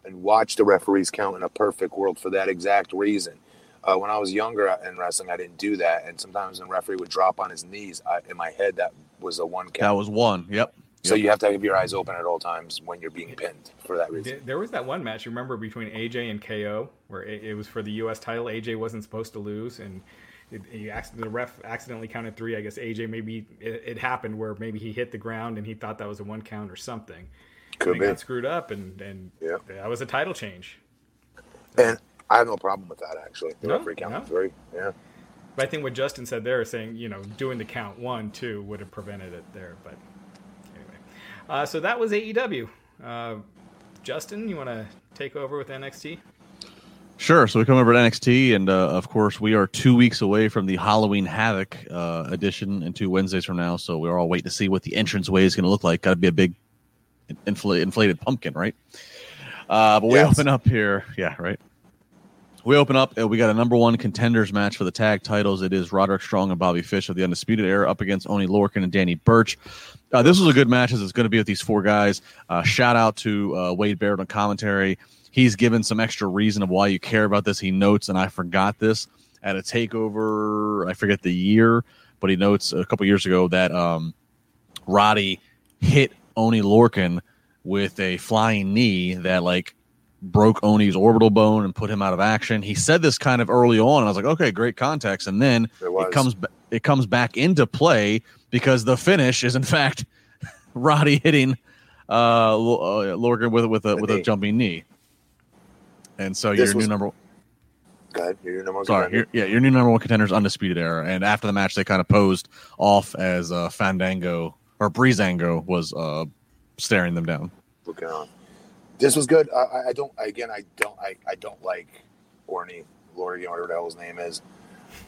and watch the referees count in a perfect world for that exact reason. Uh, when I was younger in wrestling, I didn't do that, and sometimes when referee would drop on his knees, I, in my head that was a one count. That was one. Yep. So Yep. you have to have your eyes open at all times when you're being pinned for that reason. There- There was that one match, remember, between AJ and KO, where it, it was for the U.S. title. AJ wasn't supposed to lose, and it, he, the ref accidentally counted three. I guess AJ maybe it, it happened where maybe he hit the ground and he thought that was a one count or something. Could and be. got screwed up, and and Yeah. that was a title change. And I have no problem with that actually. The No, referee count no. was very yeah. But I think what Justin said there, saying you know doing the count one, two would have prevented it there. But anyway, uh, so that was AEW. Uh, Justin, you want to take over with NXT? Sure. So we come over to NXT, and uh, of course, we are two weeks away from the Halloween Havoc uh, edition, and two Wednesdays from now. So we're all waiting to see what the entrance way is going to look like. Got to be a big infl- inflated pumpkin, right? Uh, but we Yes. open up here. Yeah, right. We open up. We got a number one contenders match for the tag titles. It is Roderick Strong and Bobby Fish of the Undisputed Era up against Oni Lorcan and Danny Burch. Uh, this was a good match as it's going to be with these four guys. Uh, shout out to uh, Wade Barrett on commentary. He's given some extra reason of why you care about this. He notes, and I forgot this at a takeover. I forget the year, but he notes a couple years ago that um, Roddy hit Oni Lorcan with a flying knee that like broke Oni's orbital bone and put him out of action. He said this kind of early on. And I was like, okay, great context. And then It it comes it comes back into play because the finish is in fact Roddy hitting uh, uh with with a The with a jumping knee. And so This your was- new number Go ahead. Your number one sorry, your, yeah, your new number one contenders undisputed era. And after the match, they kind of posed off as uh, Fandango or Breezango was uh, staring them down. looking on. This was good. I, I- don't. Again, I don't. I, I don't like Orny, Lori, whatever the hell his name is.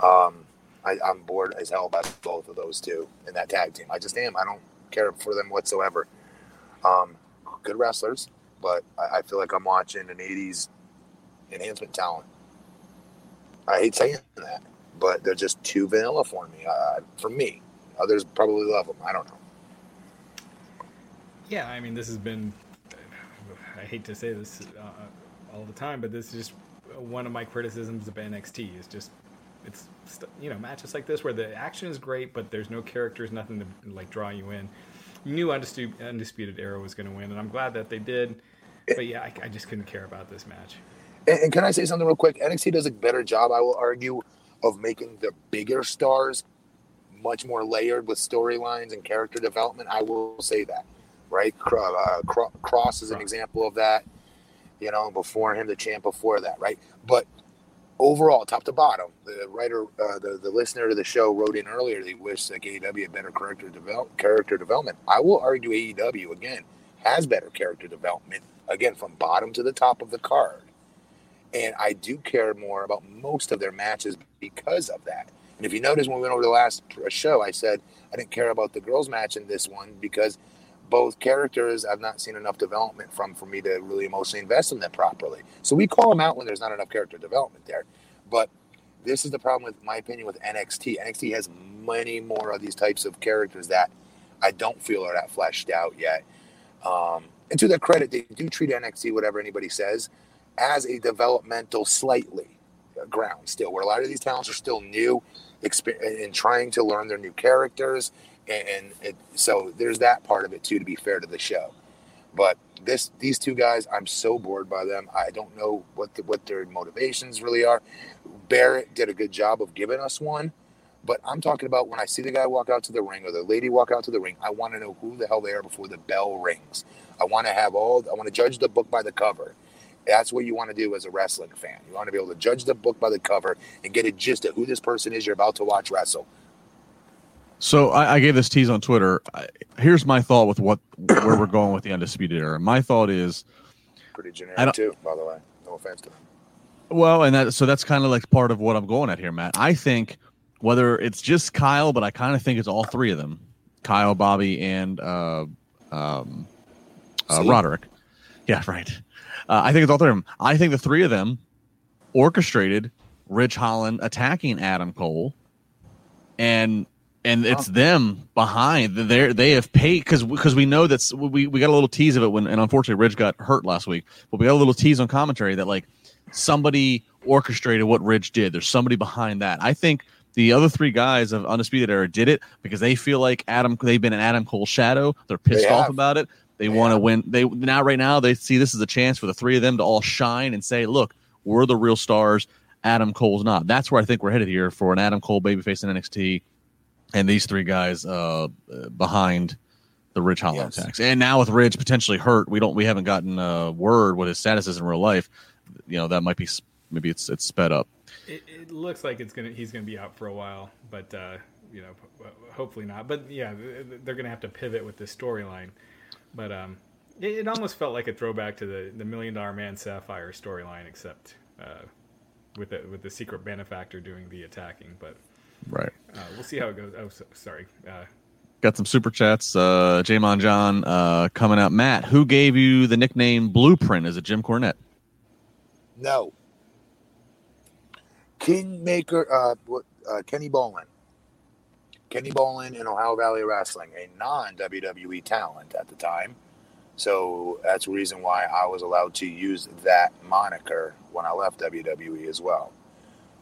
Um, I, I'm bored as hell about both of those two in that tag team. I just am. I don't care for them whatsoever. Um, good wrestlers, but I, I feel like I'm watching an '80s enhancement talent. I hate saying that, but they're just too vanilla for me. Uh, for me, others probably love them. I don't know. Yeah, I mean, this has been. I hate to say this uh, all the time, but this is just one of my criticisms of NXT. Is just it's st- you know matches like this where the action is great, but there's no characters, nothing to like draw you in. You knew Undisputed, Undisputed Era was going to win, and I'm glad that they did. But yeah, I, I just couldn't care about this match. And, and can I say something real quick? NXT does a better job, I will argue, of making the bigger stars much more layered with storylines and character development. I will say that, right? Uh, Kross is an example of that. You know, before him, the champ before that, right? But overall, top to bottom, the writer, uh, the the listener to the show wrote in earlier. They wish like AEW had better character develop character development. I will argue AEW again has better character development again from bottom to the top of the card and I do care more about most of their matches because of that. And if you notice, when we went over the last show, I said I didn't care about the girls' match in this one because both characters I've not seen enough development from for me to really emotionally invest in them properly. So we call them out when there's not enough character development there. But this is the problem with my opinion with NXT. NXT has many more of these types of characters that I don't feel are that fleshed out yet. Um, and to their credit, they do treat NXT, whatever anybody says, as a developmental slightly ground still, where a lot of these talents are still new, exper- and trying to learn their new characters, and, and it, so there's that part of it too. To be fair to the show, but this these two guys, I'm so bored by them. I don't know what the, what their motivations really are. Barrett did a good job of giving us one. But I'm talking about when I see the guy walk out to the ring or the lady walk out to the ring, I want to know who the hell they are before the bell rings. I want to have all, I want to judge the book by the cover. That's what you want to do as a wrestling fan. You want to be able to judge the book by the cover and get a gist of who this person is you're about to watch wrestle. So I, I gave this tease on Twitter. I, here's my thought with what where we're going with the undisputed era. My thought is, Pretty generic too, by the way. No offense to them. well, and that so that's kind of like part of what I'm going at here, Matt. I think whether it's just Kyle, but I kind of think it's all three of them: Kyle, Bobby, and uh, um, uh, Roderick. Yeah, right. Uh, I think it's all three of them. I think the three of them orchestrated Ridge Holland attacking Adam Cole, and and it's them behind. They they have paid because because we know that's we we got a little tease of it when and unfortunately Ridge got hurt last week, but we got a little tease on commentary that like somebody orchestrated what Ridge did. There's somebody behind that. I think the other three guys of Undisputed Era did it because they feel like Adam they've been an Adam Cole shadow. They're pissed They off about it. They, They want to win. They now right now they see this as a chance for the three of them to all shine and say, "Look, we're the real stars. Adam Cole's not." That's where I think we're headed here for an Adam Cole babyface in NXT, and these three guys uh, uh, behind the Ridge Holland Yes. attacks. And now with Ridge potentially hurt, we don't we haven't gotten a word what his status is in real life. You know that might be maybe it's it's sped up. It, it looks like it's gonna he's gonna be out for a while, but uh, you know, hopefully not. But yeah, they're gonna have to pivot with this storyline. But um, it, it almost felt like a throwback to the the Million Dollar Man Sapphire storyline, except uh, with the with the secret benefactor doing the attacking. But Right. uh, we'll see how it goes. Oh, so, sorry. Uh, Got some super chats. Uh, Jamon John uh, coming out. Matt, who gave you the nickname Blueprint? Is it Jim Cornette? No. Kingmaker, uh, uh, Kenny Bolin. Kenny Bolin in Ohio Valley Wrestling, a non WWE talent at the time. So that's the reason why I was allowed to use that moniker when I left WWE as well.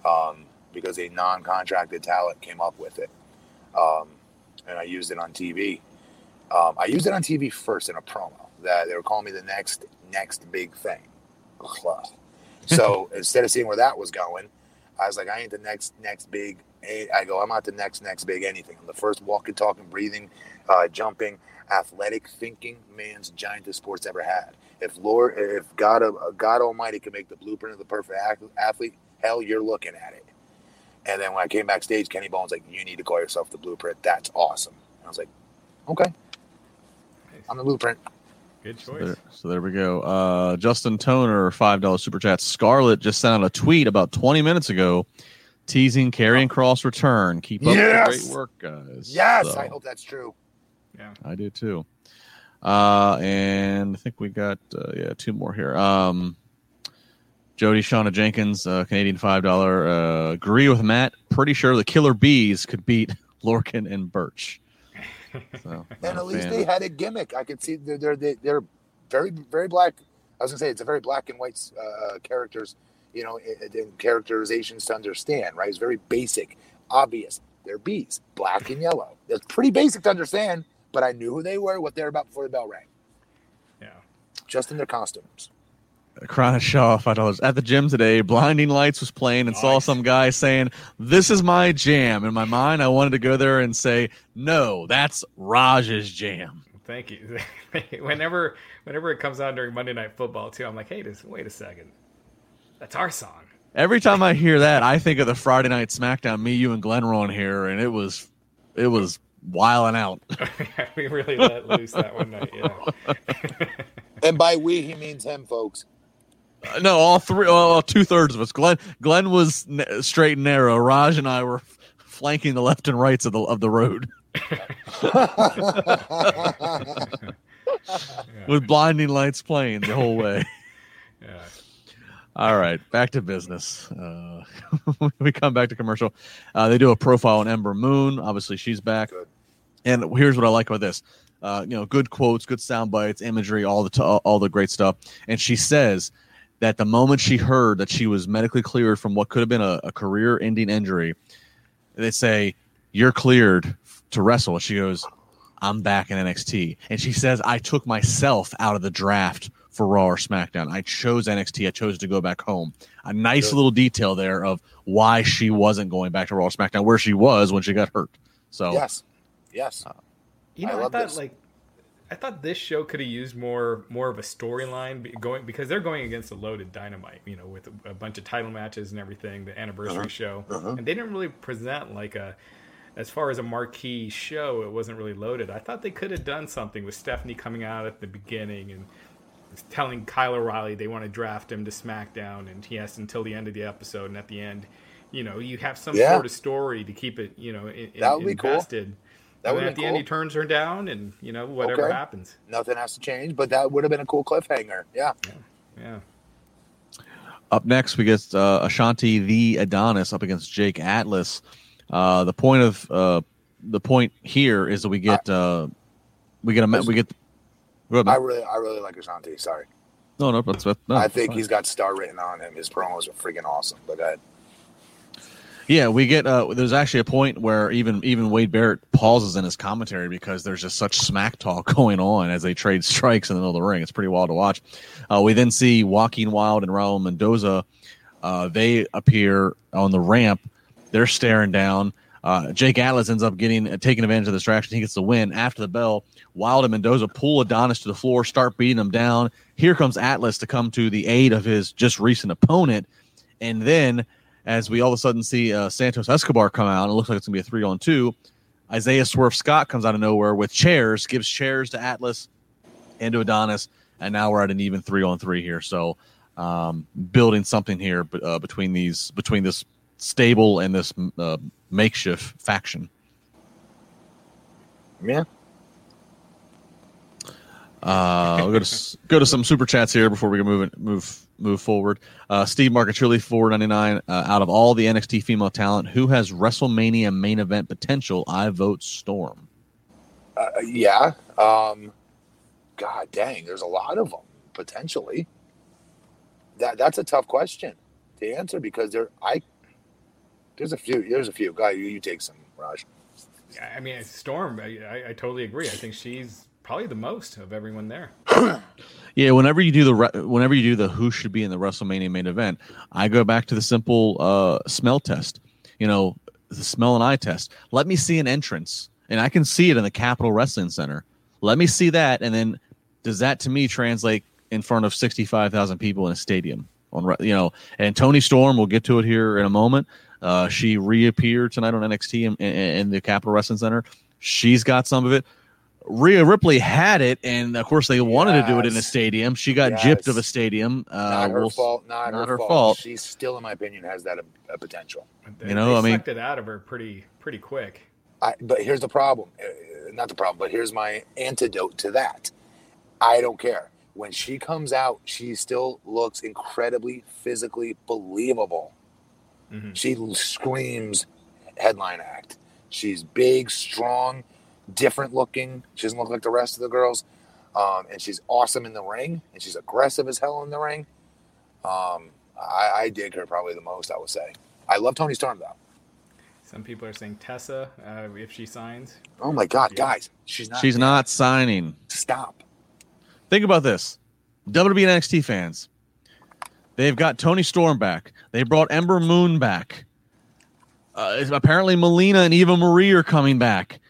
Um, because a non contracted talent came up with it. Um, and I used it on TV. Um, I used it on TV first in a promo that they were calling me the next next big thing. Ugh. So instead of seeing where that was going, I was like, I ain't the next next big. I go, I'm not the next next big anything. I'm the first walking, talking, breathing, uh, jumping, athletic, thinking man's giant the sports ever had. If Lord, if God, uh, God Almighty can make the blueprint of the perfect athlete, hell, you're looking at it. And then when I came backstage, Kenny Bones like, you need to call yourself the blueprint. That's awesome. And I was like, okay, I'm the blueprint. good So choice. there, so there we go. Uh, Justin Toner, five dollars super chat. Scarlett just sent out a tweet about twenty minutes ago, teasing Karrion Kross return. Keep up Yes! the great work, guys. Yes, So, I hope that's true. Yeah. I do too. Uh, and I think we got uh, yeah two more here. Um, Jody Shauna Jenkins, uh, Canadian five dollar. Uh, agree with Matt. Pretty sure the Killer Bees could beat Lorcan and Burch. So, And at least fan they had a gimmick. I could see they're they're they- they're very very black. I was gonna say it's a very black and white uh, characters, you know, and and characterizations to understand. Right? It's very basic, obvious. They're bees, black and yellow. It's pretty basic to understand. But I knew who they were, what they were about before the bell rang, Yeah. just in their costumes. Chronic Shaw, five dollars at the gym today. Blinding Lights was playing and saw some guy saying, "This is my jam." In my mind, I wanted to go there and say, "No, that's Raj's jam." Thank you. whenever whenever it comes on during Monday Night Football too, I'm like, hey, this, wait a second, that's our song. Every time I hear that, I think of the Friday Night SmackDown. Me, you, and Glenn were on here, and it was, it was wiling out. we really let loose that one night. Yeah. And by we, he means him, folks. No, all three, well, two thirds of us. Glenn, Glenn was n- straight and narrow. Raj and I were flanking the left and rights of the of the road with blinding lights playing the whole way. yeah. All right, back to business. Uh, we come back to commercial. Uh, they do a profile on Ember Moon. Obviously, she's back. Good. And here's what I like about this. Uh, you know, good quotes, good sound bites, imagery, all the t- all the great stuff. And she says that the moment she heard that she was medically cleared from what could have been a, a career-ending injury, they say you're cleared to wrestle. She goes, I'm back in NXT. And she says, I took myself out of the draft for Raw or SmackDown. I chose NXT. I chose to go back home. A nice Good. little detail there of why she wasn't going back to Raw or SmackDown, where she was when she got hurt. So yes, yes. You know, I, love thought this. like I thought this show could have used more more of a storyline going because they're going against a loaded dynamite, you know, with a, bunch of title matches and everything, the anniversary Uh-huh. show, Uh-huh. and they didn't really present like a as far as a marquee show, it wasn't really loaded. I thought they could have done something with Stephanie coming out at the beginning and telling Kyle O'Reilly they want to draft him to SmackDown, and he has until the end of the episode, and at the end, you know, you have some Yeah. sort of story to keep it, you know, in, That would be cool. Invested. That and would at the cool. end, he turns her down, and you know whatever Okay. happens. Nothing has to change, but that would have been a cool cliffhanger. Yeah. Yeah, Up next, we get uh, Ashante the Adonis up against Jake Atlas. Uh, the point of uh, the point here is that we get uh, we get a we get. Ahead, I really I really like Ashante. Sorry. No, no, that's, that's no, I think he's got star written on him. His promos are freaking awesome. But go ahead. Yeah, we get. Uh, there's actually a point where even even Wade Barrett pauses in his commentary because there's just such smack talk going on as they trade strikes in the middle of the ring. It's pretty wild to watch. Uh, we then see Joaquin Wilde and Raul Mendoza. Uh, they appear on the ramp. They're staring down. Uh, Jake Atlas ends up getting uh, taking advantage of the distraction. He gets the win after the bell. Wilde and Mendoza pull Adonis to the floor, start beating him down. Here comes Atlas to come to the aid of his just recent opponent, and then as we all of a sudden see uh, Santos Escobar come out, and it looks like it's gonna be a three on two. Isaiah Swerve Scott comes out of nowhere with chairs, gives chairs to Atlas and to Adonis, and now we're at an even three on three here. So um, building something here uh, between these between this stable and this uh, makeshift faction. Yeah. Uh, we'll go to go to some super chats here before we can move move move forward. Uh, Steve Marcatrilli, four ninety nine. Uh, out of all the NXT female talent, who has WrestleMania main event potential? I vote Storm. Uh, yeah. Um, God dang, there's a lot of them potentially. That that's a tough question to answer because there I there's a few. There's a few. Guy, you, you take some, Raj. I mean, Storm. I, I, I totally agree. I think she's probably the most of everyone there. yeah, whenever you do the whenever you do the who should be in the WrestleMania main event, I go back to the simple uh, smell test. You know, the smell and eye test. Let me see an entrance, and I can see it in the Capitol Wrestling Center. Let me see that, and then does that to me translate in front of sixty five thousand people in a stadium? On you know, and Toni Storm, we'll get to it here in a moment. Uh, she reappeared tonight on NXT in, in, in the Capitol Wrestling Center. She's got some of it. Rhea Ripley had it, and of course they wanted yes. to do it in a stadium. She got yes. gypped of a stadium. Uh, not her we'll, fault. Not, not her, her fault. fault. She still, in my opinion, has that a, a potential. They, you know, I mean, it out of her pretty pretty quick. I, but here's the problem. Uh, not the problem, but here's my antidote to that. I don't care. When she comes out, she still looks incredibly physically believable. Mm-hmm. She screams headline act. She's big, strong, different looking. She doesn't look like the rest of the girls. Um, and she's awesome in the ring, and she's aggressive as hell in the ring. Um, I, I, dig her probably the most. I would say. I love Toni Storm though. Some people are saying Tessa uh, if she signs. Oh my God, yeah. guys, she's not. She's not signing. Stop. Think about this, WWE NXT fans. They've got Toni Storm back. They brought Ember Moon back. Uh, apparently, Melina and Eva Marie are coming back.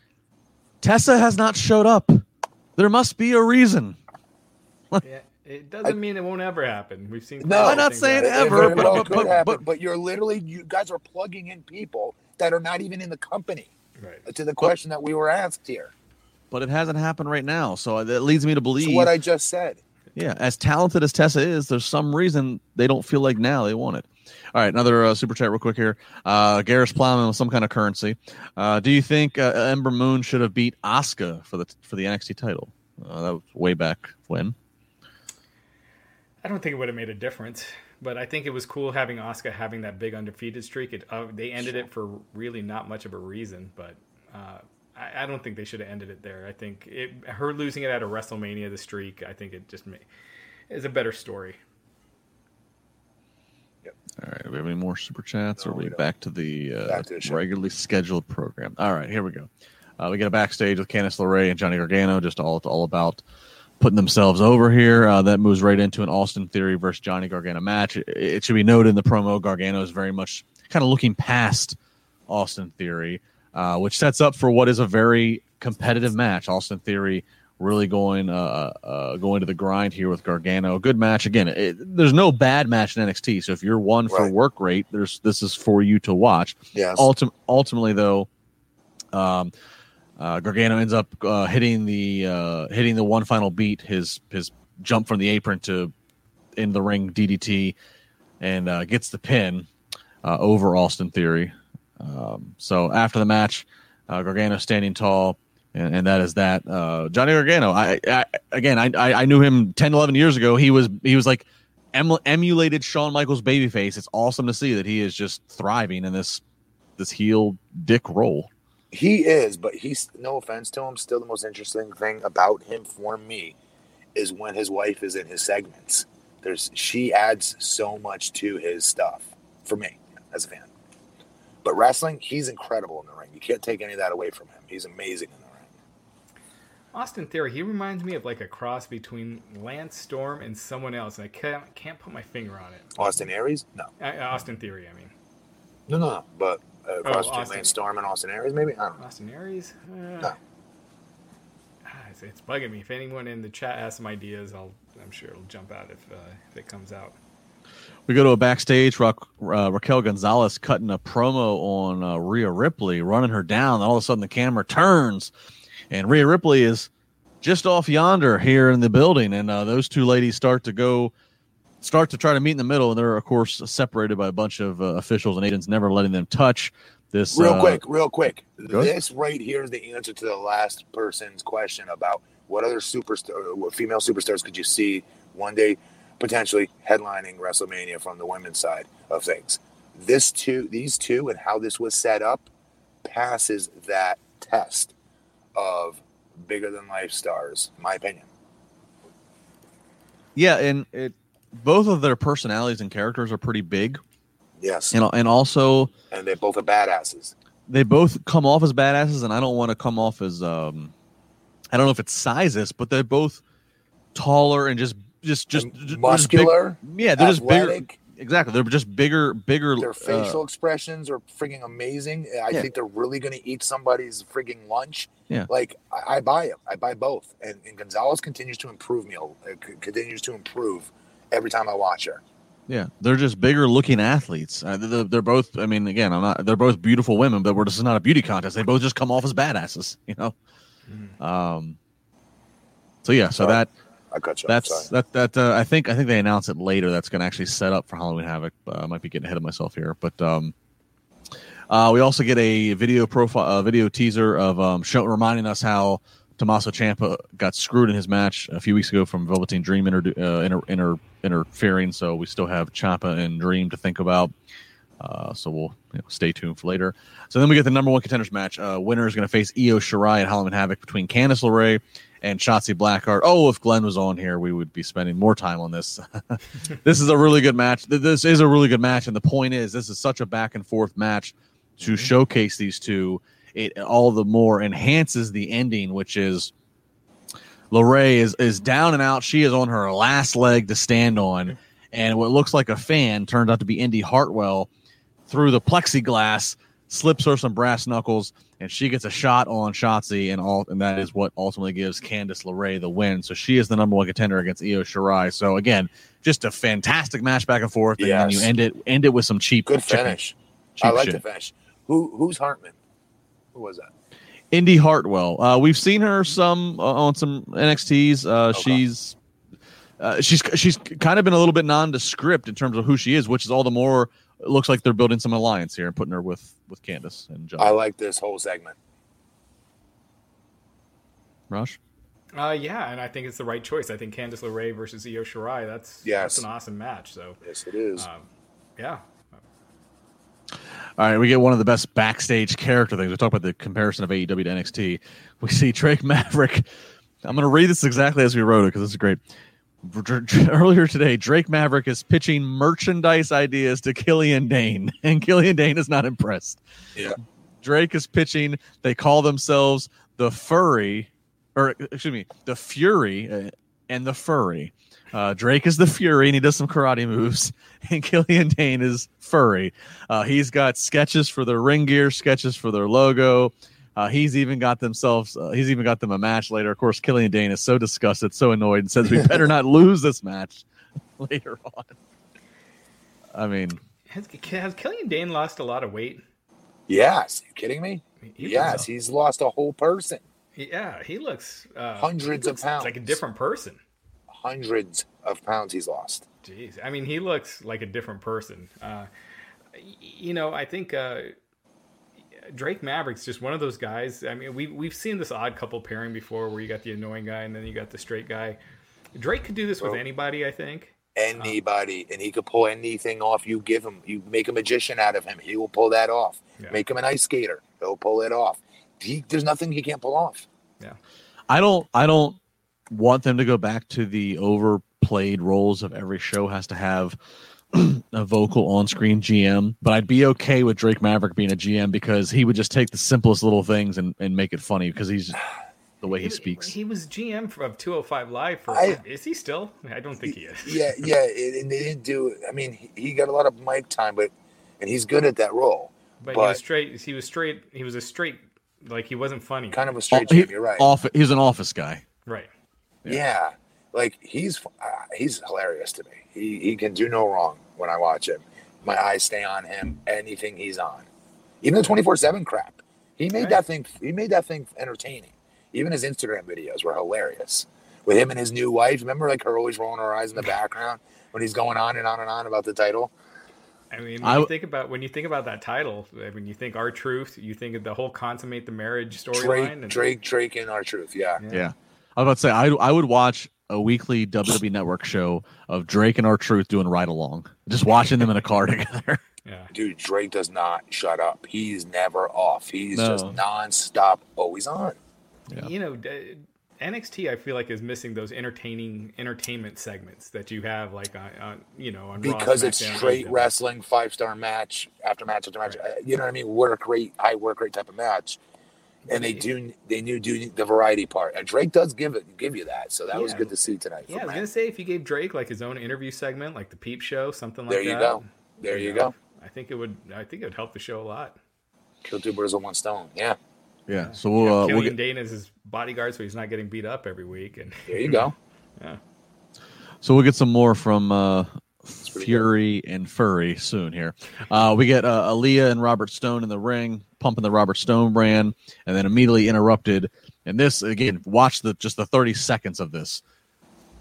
Tessa has not showed up. There must be a reason. yeah, it doesn't I, mean it won't ever happen. We've seen. No, I'm not saying ever, but, well but, but, happen, but, but you're literally you guys are plugging in people that are not even in the company. Right. To the question that we were asked here. But it hasn't happened right now, so that leads me to believe so what I just said. Yeah, as talented as Tessa is, there's some reason they don't feel like now they want it. All right, another uh, super chat real quick here. Uh, Garris Plowman with some kind of currency. Uh, do you think uh, Ember Moon should have beat Asuka for the for the NXT title? Uh, that was way back when. I don't think it would have made a difference, but I think it was cool having Asuka having that big undefeated streak. It, uh, they ended it for really not much of a reason, but uh, I, I, don't think they should have ended it there. I think it, her losing it at a WrestleMania, the streak, I think it just made, is a better story. All right. Do we have any more super chats? No, or are we, we back to the, uh, back to the regularly scheduled program? All right, here we go. Uh, we get a backstage with Candice LeRae and Johnny Gargano, just all all about putting themselves over here. Uh, that moves right into an Austin Theory versus Johnny Gargano match. It, it, should be noted in the promo, Gargano is very much kind of looking past Austin Theory, uh, which sets up for what is a very competitive match. Austin Theory really going uh, uh, going to the grind here with Gargano. Good match again. It, there's no bad match in NXT. So if you're one for right. work rate, there's this is for you to watch. Yes. Ultim- ultimately, though, um, uh, Gargano ends up uh, hitting the uh, hitting the one final beat. His his jump from the apron to in the ring DDT, and uh, gets the pin over Austin Theory. Um, so after the match, Gargano standing tall and, and that is that. Uh, Johnny Gargano. I, I again, I, I knew him 10, 11 years ago. He was he was like em- emulated Shawn Michaels babyface. It's awesome to see that he is just thriving in this this heel dick role. He is, but he's no offense to him. Still, the most interesting thing about him for me is when his wife is in his segments. There's she adds so much to his stuff for me as a fan. But wrestling, he's incredible in the ring. You can't take any of that away from him. He's amazing in. Austin Theory, he reminds me of like a cross between Lance Storm and someone else, and I can't can't put my finger on it. Austin Aries? No, Uh, Austin Theory, I mean. no, no, no. But uh, cross between Lance Storm and Austin Aries, maybe. I don't know. Austin Aries? Uh, No. ah, it's, it's bugging me. If anyone in the chat has some ideas, I'll I'm sure it'll jump out if uh, if it comes out. We go to a backstage. Ra- uh, Raquel Gonzalez cutting a promo on uh, Rhea Ripley, running her down. And all of a sudden, the camera turns, and Rhea Ripley is just off yonder here in the building. And uh, those two ladies start to go, start to try to meet in the middle. And they're, of course, separated by a bunch of uh, officials and agents, never letting them touch this. Real uh, quick, real quick. This right here is the answer to the last person's question about what other superstar, what female superstars could you see one day potentially headlining WrestleMania from the women's side of things. This two, these two, and how this was set up passes that test of bigger than life stars, in my opinion. Yeah, and it both of their personalities and characters are pretty big, Yes, and and also and they both are badasses. they both come off as badasses, and I don't want to come off as um, I don't know if it's sizes, but they're both taller and just just just, And just big- muscular, yeah, they're just bigger. Exactly, they're just bigger, bigger. Their uh, facial expressions are freaking amazing. I Yeah. think they're really going to eat somebody's freaking lunch. Yeah. Like I, I buy them. I buy both. And, and Gonzalez continues to improve me. uh, c- Continues to improve every time I watch her. yeah, they're just bigger looking athletes. Uh, they're, they're both. I mean, again, I'm not. They're both beautiful women, but we're just not a beauty contest. They both just come off as badasses, you know. Um. So yeah, so that I cut you. That's that that uh, I think I think they announce it later. That's going to actually set up for Halloween Havoc. Uh, I might be getting ahead of myself here, but um, uh, we also get a video profile, a video teaser of um, show, reminding us how Tommaso Ciampa got screwed in his match a few weeks ago from Velveteen Dream inter, uh, inter, inter, interfering. So we still have Ciampa and Dream to think about. Uh, so we'll you know, stay tuned for later. So then we get the number one contenders match. Uh, winner is going to face Io Shirai at Halloween Havoc between Candice LeRae and Shotzi Blackheart. Oh, if Glenn was on here, we would be spending more time on this. this is a really good match. This is a really good match, and the point is, this is such a back and forth match to mm-hmm. showcase these two. It all the more enhances the ending, which is LeRae is is down and out. She is on her last leg to stand on, and what looks like a fan turned out to be Indy Hartwell through the plexiglass, slips her some brass knuckles, and she gets a shot on Shotzi, and all, and that is what ultimately gives Candice LeRae the win. So she is the number one contender against Io Shirai. So again, just a fantastic match back and forth, and then you end it end it with some cheap, Good chicken- finish. cheap I like shit. the finish. Who who's Hartman? Who was that? Indy Hartwell. Uh, we've seen her some uh, on some NXTs. Uh, Okay. She's uh, she's she's kind of been a little bit nondescript in terms of who she is, which is all the more it looks like they're building some alliance here and putting her with with Candice and John. I like this whole segment. Rush. Uh, yeah, and I think it's the right choice. I think Candice LeRae versus Io Shirai. That's Yes. that's an awesome match. So Yes, it is. um, yeah, All right, we get one of the best backstage character things. We talk about the comparison of AEW to NXT. We see Drake Maverick. I'm going to read this exactly as we wrote it because it's great. Earlier today, Drake Maverick is pitching merchandise ideas to Killian Dane, and Killian Dane is not impressed. yeah. Drake is pitching. They call themselves the Furry, or excuse me, the Fury uh, and the Furry. Uh, Drake is the Fury, and he does some karate moves. And Killian Dane is Furry. Uh, he's got sketches for their ring gear, sketches for their logo. Uh, he's even got themselves. Uh, he's even got them a match later. Of course, Killian Dane is so disgusted, so annoyed, and says we better not lose this match later on. I mean, has, has Killian Dane lost a lot of weight? Yes. you kidding me? He yes. He's lost a whole person. yeah, he looks uh, Hundreds he of pounds. Like a different person. Hundreds of pounds he's lost. Jeez, I mean, he looks like a different person. Uh, y- you know, I think uh, Drake Maverick's just one of those guys. I mean, we we've seen this odd couple pairing before, where you got the annoying guy and then you got the straight guy. Drake could do this with Well- anybody, I think. anybody, and he could pull anything off you give him. You make a magician out of him, he will pull that off. Yeah. Make him an ice skater, he'll pull it off. He, there's nothing he can't pull off. Yeah, I don't I don't want them to go back to the overplayed roles of every show has to have a vocal on-screen GM, but I'd be okay with Drake Maverick being a GM because he would just take the simplest little things and, and make it funny because he's the way he was- speaks. He was GM for- of 205 Live for. I- is he still? I don't think he is. Yeah, yeah, and and they didn't do. I mean, he, he got a lot of mic time, but and he's good at that role. But, he was straight. He was straight. He was a straight. Like he wasn't funny. Kind of a straight Oh, he- GM. You're right. Off, he's an office guy. right. Yeah, like he's uh, he's hilarious to me. He he can do no wrong when I watch him. My eyes stay on him. Anything he's on, even the twenty four seven crap. He made Right. that thing. He made that thing entertaining. Even his Instagram videos were hilarious with him and his new wife. Remember, like her always rolling her eyes in the background when he's going on and on and on about the title. I mean, when I you think about when you think about that title, when you think R-Truth, you think of the whole consummate the marriage storyline. Drake, and- Drake, Drake, and R-Truth. Yeah. Yeah. Yeah. I was about to say I I would watch a weekly WWE network show of Drake and R-Truth doing ride along. Just watching them in a car together. Yeah. dude, Drake does not shut up. He's never off. He's No. just nonstop, always on. Yeah. You know, NXT I feel like is missing those entertaining entertainment segments that you have like on, on you know on Raw, Because it's SmackDown, straight AEW. wrestling, five star match after match after match. Uh, You know what I mean? Work rate, high work rate type of match. And they do, they knew do the variety part. And Drake does give it, give you that. So that was good to see tonight. Yeah, I was Matt. gonna say if you gave Drake like his own interview segment, like the Peep Show, something like that. There that. you go. There you know, go. I think it would. I think it would help the show a lot. Kill two birds with one stone. Yeah. Yeah. So we'll, know, uh, we'll get, Dain is his bodyguard, so he's not getting beat up every week. And There you go. yeah, So we'll get some more from uh, pretty Fury and Furry soon here. Uh, we get uh, Aaliyah and Robert Stone in the ring, pumping the Robert Stone brand, and then immediately interrupted. And this again, watch the just the thirty seconds of this.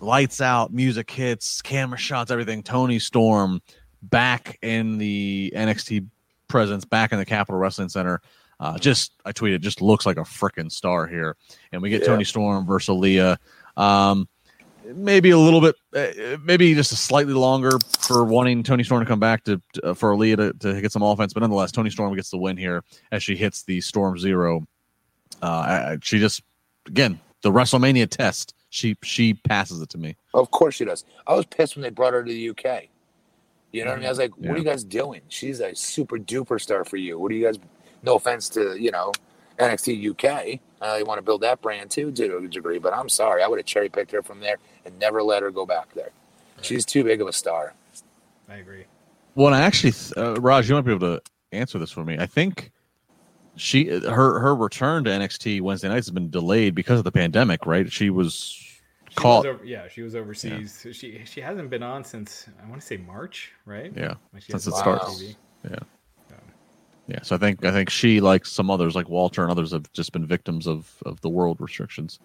Lights out, music hits, camera shots, everything. Toni Storm back in the NXT presence, back in the Capitol Wrestling Center. Uh, just I tweeted, just looks like a freaking star here. And we get Yeah. Toni Storm versus Aaliyah. Um, maybe a little bit, uh, maybe just a slightly longer for wanting Toni Storm to come back to, to uh, for Aaliyah to, to get some offense, but nonetheless, Toni Storm gets the win here as she hits the Storm Zero. Uh, she just again the WrestleMania test. She she passes it to me. Of course she does. I was pissed when they brought her to the UK. You know what I mean? I was like, what Yeah. are you guys doing? She's a super duper star for you. What are you guys, no offense to, you know, NXT UK. Uh, you want to build that brand too, to a degree, but I'm sorry. I would have cherry picked her from there and never let her go back there. She's too big of a star. I agree. Well, I actually, uh, Raj, you might be able to answer this for me. I think she her her return to NXT Wednesday nights has been delayed because of the pandemic, right? She was She caught. was over, yeah, she was overseas. So She she hasn't been on since I want to say March, right? yeah, When since it hasn't been on starts. TV. Yeah. Yeah, so I think I think she, like some others, like Walter and others, have just been victims of of the world restrictions.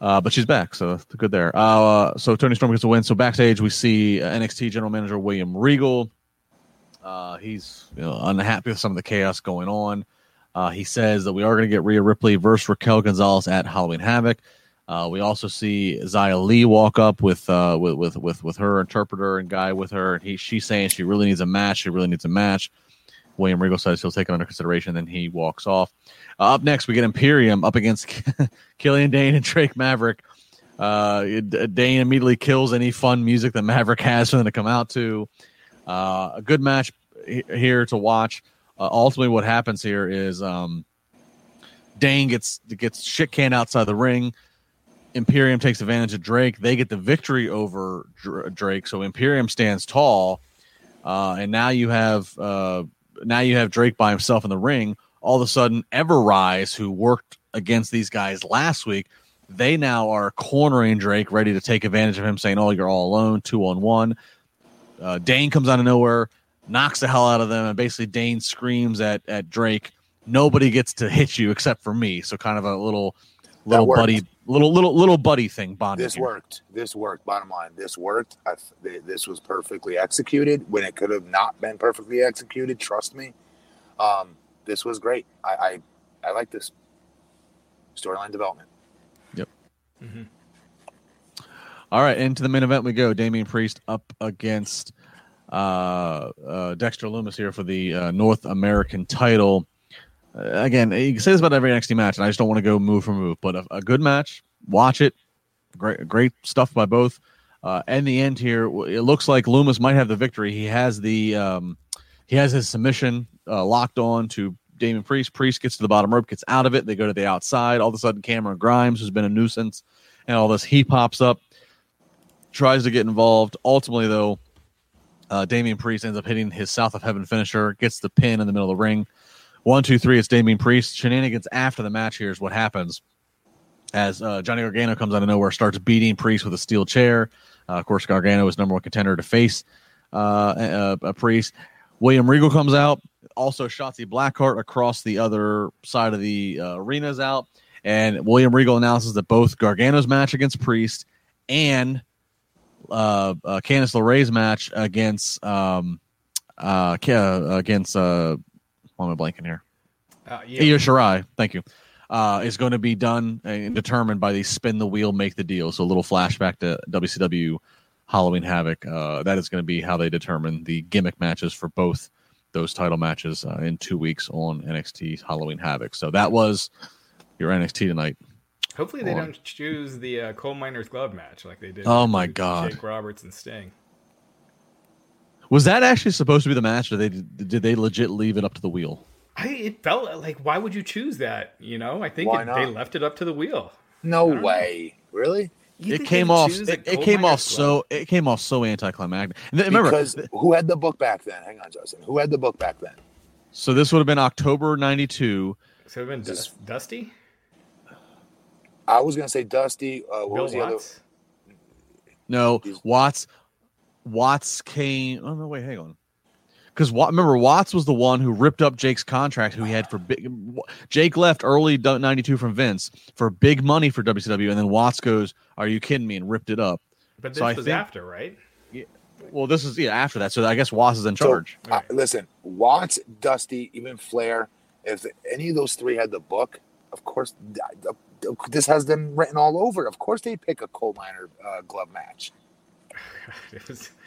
Uh, but she's back, so good there. Uh, so Toni Storm gets a win. So backstage, we see uh, NXT General Manager William Regal. Uh, he's you know, unhappy with some of the chaos going on. Uh, he says that we are going to get Rhea Ripley versus Raquel Gonzalez at Halloween Havoc. Uh, we also see Xia Li walk up with, uh, with with with with her interpreter and guy with her, and he she's saying she really needs a match. She really needs a match. William Regal says he'll take it under consideration. Then he walks off. Uh, up next, we get Imperium up against Killian Dain and Drake Maverick. Uh, Dain immediately kills any fun music that Maverick has for them to come out to. Uh, a good match here to watch. Uh, ultimately, what happens here is um, Dain gets gets shit canned outside the ring. Imperium takes advantage of Drake. They get the victory over Drake. So Imperium stands tall, uh, and now you have uh, now you have Drake by himself in the ring. All of a sudden, Ever Rise, who worked against these guys last week, they now are cornering Drake, ready to take advantage of him, saying, "Oh, you're all alone, two on one." Uh, Dain comes out of nowhere, knocks the hell out of them, and basically Dain screams at at Drake, "Nobody gets to hit you except for me." So kind of a little little buddy, little little little buddy thing bonding. This here. worked. This worked. Bottom line, this worked. I, th- this was perfectly executed when it could have not been perfectly executed. Trust me. Um, this was great. I I, I like this storyline development. Yep. All right, into the main event we go. Damian Priest up against uh, uh, Dexter Lumis here for the uh, North American title. Uh, again, you can say this about every NXT match, and I just don't want to go move for move, but a, a good match. Watch it. Great, great stuff by both. Uh, and the end here, it looks like Lumis might have the victory. He has the um, he has his submission uh, locked on to Damian Priest. Priest gets to the bottom rope, gets out of it. They go to the outside. All of a sudden, Cameron Grimes, who's been a nuisance, and all this, he pops up, tries to get involved. Ultimately, though, uh, Damian Priest ends up hitting his South of Heaven finisher, gets the pin in the middle of the ring. One, two, three. It's Damian Priest. Shenanigans after the match. Here's what happens as uh, Johnny Gargano comes out of nowhere, starts beating Priest with a steel chair. Uh, of course, Gargano is number one contender to face uh, a, a Priest. William Regal comes out. Also, Shotzi Blackheart across the other side of the uh, arena is out. And William Regal announces that both Gargano's match against Priest and uh, uh, Candice LeRae's match against um, uh, against uh, what am I blanking here? Uh, yeah. Io Shirai, thank you. Uh, is going to be done and determined by the spin the wheel, make the deal. So a little flashback to WCW Halloween Havoc. Uh, that is going to be how they determine the gimmick matches for both those title matches uh, in two weeks on NXT Halloween Havoc. So that was your NXT tonight. Hopefully they on. don't choose the uh, coal miners glove match like they did. Oh my god, Jake Roberts and Sting. Was that actually supposed to be the match, or they did they legit leave it up to the wheel? I it felt like why would you choose that? You know, I think it, they left it up to the wheel. No way, know. really. You it came off. It, it came off so. It came off so anticlimactic. Remember, because who had the book back then? Hang on, Justin. Who had the book back then? So this would have been October '92. So it would have been Just, Dusty. I was gonna say Dusty. Uh, what Bill was the Watts? other? No, Watts. Watts came. Oh no! Wait, hang on because remember Watts was the one who ripped up Jake's contract, who he had for big. Jake left early '92 from Vince for big money for WCW, and then Watts goes, "Are you kidding me?" and ripped it up. But this so was think, after, right? Yeah. Well, this is yeah after that. So I guess Watts is in charge. So, uh, listen, Watts, Dusty, even Flair. If any of those three had the book, of course, this has them written all over. Of course, they pick a coal miner uh, glove match.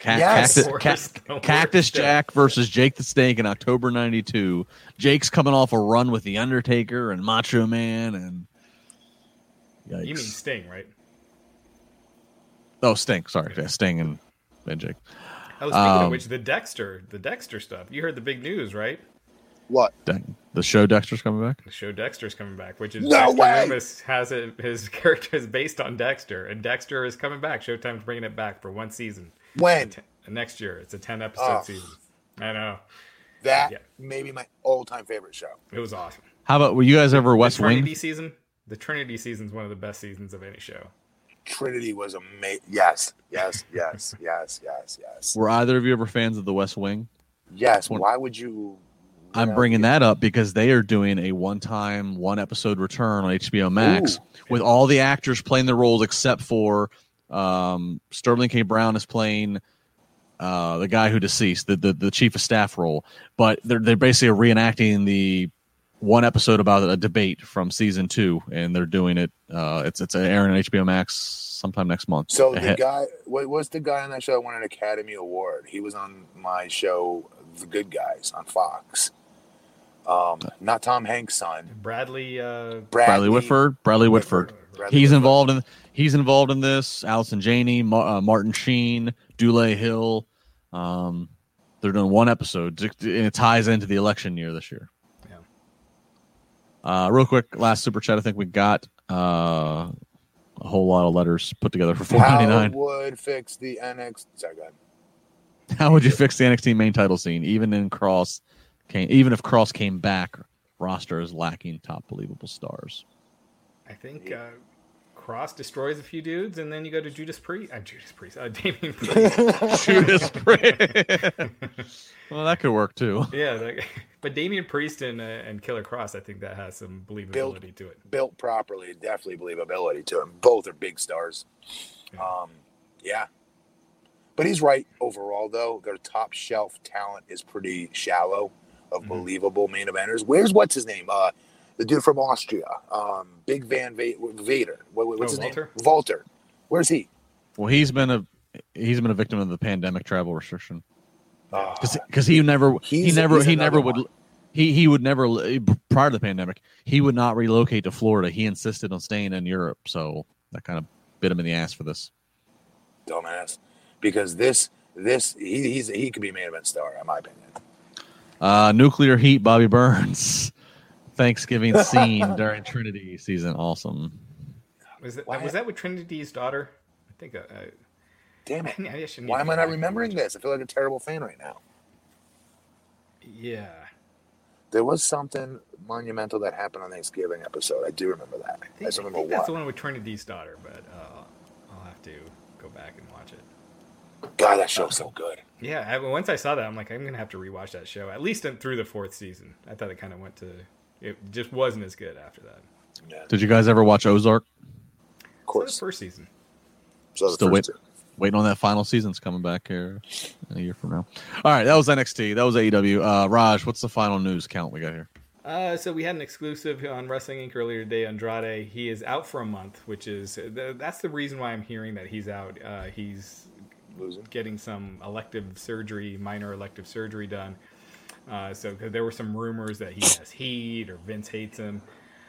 yes. Cactus, Cactus Jack versus Jake the Snake in October '92. Jake's coming off a run with the Undertaker and Macho Man, and Yikes. you mean Sting, right? Oh, Sting. Sorry, yeah, Sting and, and Jake. I was thinking um, of which the Dexter, the Dexter stuff. You heard the big news, right? What? The show Dexter's coming back. The show Dexter's coming back, which is no Dexter way. Lumis has it. His character is based on Dexter, and Dexter is coming back. Showtime's bringing it back for one season. When? next year. It's a ten episode oh. season. I know. That yeah. maybe my all time favorite show. It was awesome. How about were you guys ever West the Trinity Wing season? The Trinity season is one of the best seasons of any show. Trinity was amazing. Yes, yes, yes, yes, yes, yes. Were either of you ever fans of the West Wing? Yes. Why would you I'm bringing that up because they are doing a one-time, one-episode return on HBO Max Ooh. with all the actors playing the roles except for um, Sterling K. Brown is playing uh, the guy who deceased, the, the the chief of staff role. But they're they're basically reenacting the one episode about a debate from season two, and they're doing it. Uh, it's it's airing on HBO Max sometime next month. So ahead. the guy, what was the guy on that show that won an Academy Award? He was on my show, The Good Guys, on Fox. Um, not Tom Hanks' son. Bradley. Uh, Bradley, Bradley Whitford. Bradley Whitford. Bradley he's Whitford. involved in. He's involved in this. Allison Janney, Ma- uh, Martin Sheen, Dulé Hill. Um, they're doing one episode, and it ties into the election year this year. Yeah. Uh, real quick, last super chat. I think we got uh, a whole lot of letters put together for four ninety nine. Would fix the NXT. Sorry, How would you fix the NXT main title scene, even in Kross Came, even if Kross came back, roster is lacking top believable stars. I think uh, Kross destroys a few dudes, and then you go to Judas Priest. Uh, Judas Priest. Uh, Damian Priest. Judas Priest. well, that could work too. Yeah, but Damian Priest and uh, and Killer Kross, I think that has some believability built, to it. Built properly, definitely believability to him. Both are big stars. Yeah. Um, yeah. But he's right overall, though. Their top shelf talent is pretty shallow of mm-hmm. believable main eventers. Where's what's his name? Uh, the dude from Austria, um, Big Van Va- Vader. What, what's oh, his Walter? name? Walter. Where's he? Well, he's been a he's been a victim of the pandemic travel restriction because he never he never he never another would one. he he would never prior to the pandemic he would not relocate to Florida. He insisted on staying in Europe, so that kind of bit him in the ass for this. dumbass. Because this this he he's he could be main event star in my opinion. Uh, nuclear heat, Bobby Burns. Thanksgiving scene during Trinity season, awesome. Was that Why- was that with Trinity's daughter? I think. Uh, Damn it! I, I Why am I not remembering watch this? I feel like a terrible fan right now. Yeah, There was something monumental that happened on Thanksgiving episode. I do remember that. I, I think, just I remember think that's the one with Trinity's daughter, but uh, I'll have to go back and watch it. God, that show's so good. Yeah, I, once I saw that, I'm like, I'm gonna have to rewatch that show at least in, through the fourth season. I thought it kind of went to, it just wasn't as good after that. Yeah, Did you guys ever watch Ozark? of So the course. first season. So the Still first wait- two. Waiting on that final season's coming back here a year from now. All right, that was NXT. That was AEW. Uh, Raj, what's the final news count we got here? Uh, so we had an exclusive on Wrestling Inc. earlier today. Andrade, he is out for a month, which is th- that's the reason why I'm hearing that he's out. Uh, he's Losing. getting some elective surgery, minor elective surgery done. Uh, so 'cause there were some rumors that he has heat or Vince hates him.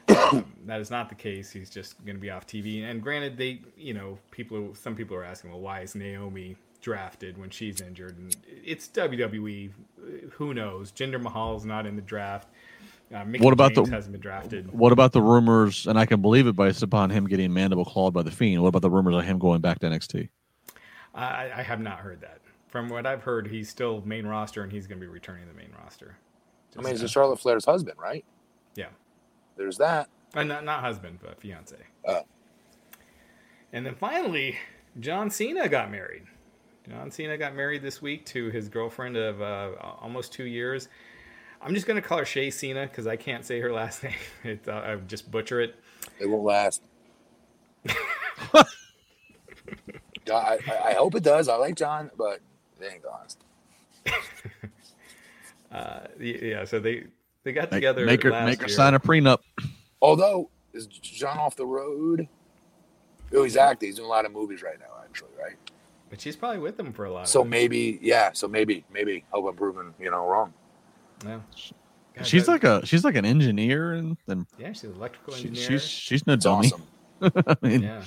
Um, that is not the case. He's just going to be off TV. And granted, they, you know, people, some people are asking, well, why is Naomi drafted when she's injured? And it's WWE. Who knows? Jinder Mahal's not in the draft. Uh, Mickie What about the- hasn't been drafted? What about the rumors? And I can believe it based upon him getting mandible clawed by the Fiend. What about the rumors of him going back to NXT? I, I have not heard that. From what I've heard, he's still main roster and he's going to be returning to the main roster. I mean, it's Charlotte Flair's husband, right? Yeah. There's that. Uh, not, not husband, but fiance. Oh. And then finally, John Cena got married. John Cena got married this week to his girlfriend of uh, almost two years. I'm just going to call her Shay Cena because I can't say her last name. It, uh, I just butcher it. It won't last. God, I, I- I hope it does. I like John, but they ain't gonna. Uh, yeah, so they, they got Make, together make her last make her year. sign a prenup. Although is John off the road? Oh, he's acting. He's doing a lot of movies right now, actually, right? But she's probably with him for a lot So of maybe, yeah. So maybe, maybe hope I'm proving you know wrong. Yeah. God, She's that- like a she's like an engineer and and Yeah, she's an electrical she, engineer. she's she's no It's dummy. awesome. I mean, Yeah.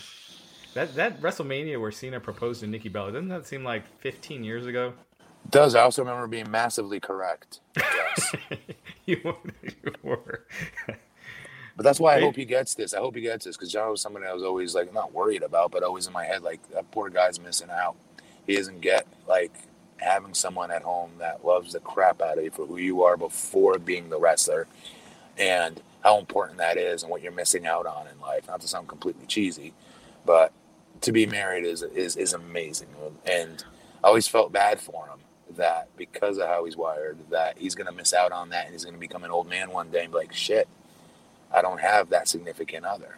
That that WrestleMania where Cena proposed to Nikki Bella, doesn't that seem like 15 years ago? It does I also remember being massively correct? Yes. you, you were. But that's why I hope he gets this. I hope he gets this because John was somebody I was always like not worried about, but always in my head like that poor guy's missing out. He doesn't get like having someone at home that loves the crap out of you for who you are before being the wrestler, and how important that is and what you're missing out on in life. Not to sound completely cheesy, but to be married is is is amazing, and I always felt bad for him that because of how he's wired that he's gonna miss out on that and he's gonna become an old man one day and be like shit. I don't have that significant other.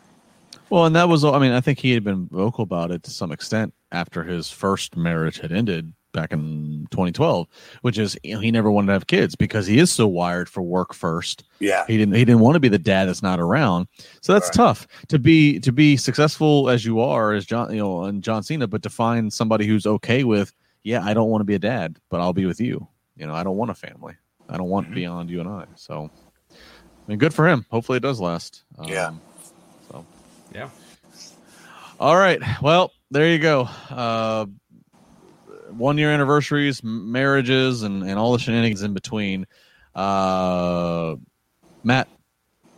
Well, and that was I mean I think he had been vocal about it to some extent after his first marriage had ended back in 2012, which is you know, he never wanted to have kids because he is so wired for work first. Yeah. He didn't he didn't want to be the dad that's not around. So that's Right. tough to be to be successful as you are as John you know and John Cena, but to find somebody who's okay with yeah I don't want to be a dad, but I'll be with you. You know I don't want a family. I don't want beyond you and I. So I mean, good for him. Hopefully it does last. Um, Yeah. So. Yeah. All right. Well, there you go. Uh, one year anniversaries, marriages, and, and all the shenanigans in between. Uh, Matt,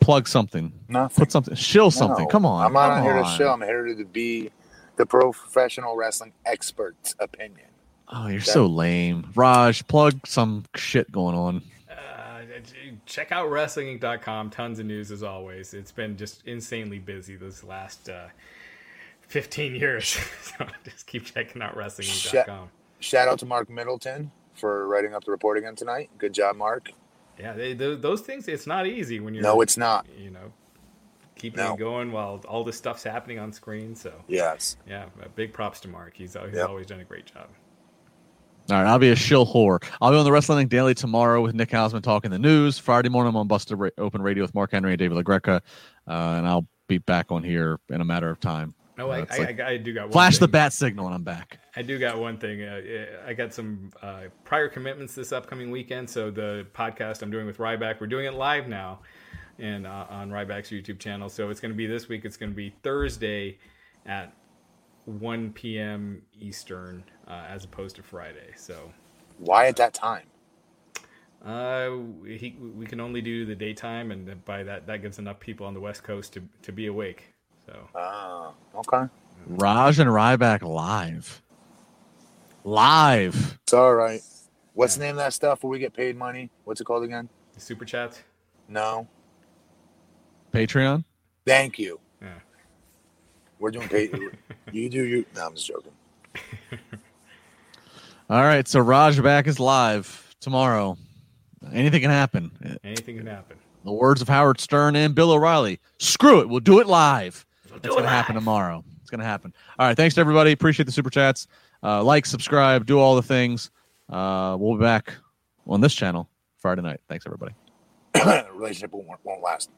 plug something. Nothing. Put something. Shill something. No, Come on. I'm not come on here to on. show. I'm here to be the professional wrestling expert's opinion. Oh, you're so lame. Raj, plug some shit going on. Uh, check out WrestlingInc.com. Tons of news as always. It's been just insanely busy this last uh, 15 years. so just keep checking out WrestlingInc.com. Shout out to Mark Middleton for writing up the report again tonight. Good job, Mark. Yeah, they, tho- those things, it's not easy when you're, No, it's not. you know, keeping No. it going while all this stuff's happening on screen. So, Yes. yeah, uh, big props to Mark. He's, he's Yep. always done a great job. All right, I'll be a shill whore. I'll be on the Wrestling Daily tomorrow with Nick Hausman talking the news. Friday morning, I'm on Busted Ra- Open Radio with Mark Henry and David LaGreca. Uh, and I'll be back on here in a matter of time. No, I, I, like, I, I do got one Flash the bat signal, and I'm back. I do got one thing. Uh, I got some uh, prior commitments this upcoming weekend. So the podcast I'm doing with Ryback, we're doing it live now, and uh, on Ryback's YouTube channel. So it's going to be this week. It's going to be Thursday at 1 p.m. Eastern, uh, as opposed to Friday. So Why at that time? uh, he, we can only do the daytime, and by that that gives enough people on the West Coast to to be awake. So Ah, okay. Raj and Ryback live. Live. It's all right. What's the name of that stuff where we get paid money? What's it called again? super chats. No. Patreon. Thank you. Yeah. We're doing paid. you do you. No, I'm just joking. All right. So Raj back is live tomorrow. Anything can happen. Anything can happen. The words of Howard Stern and Bill O'Reilly. Screw it. We'll do it live. Do It's it going to happen tomorrow. It's going to happen. All right. Thanks to everybody. Appreciate the super chats. Uh, like, subscribe, do all the things. Uh, we'll be back on this channel Friday night. Thanks, everybody. The relationship won't, won't last.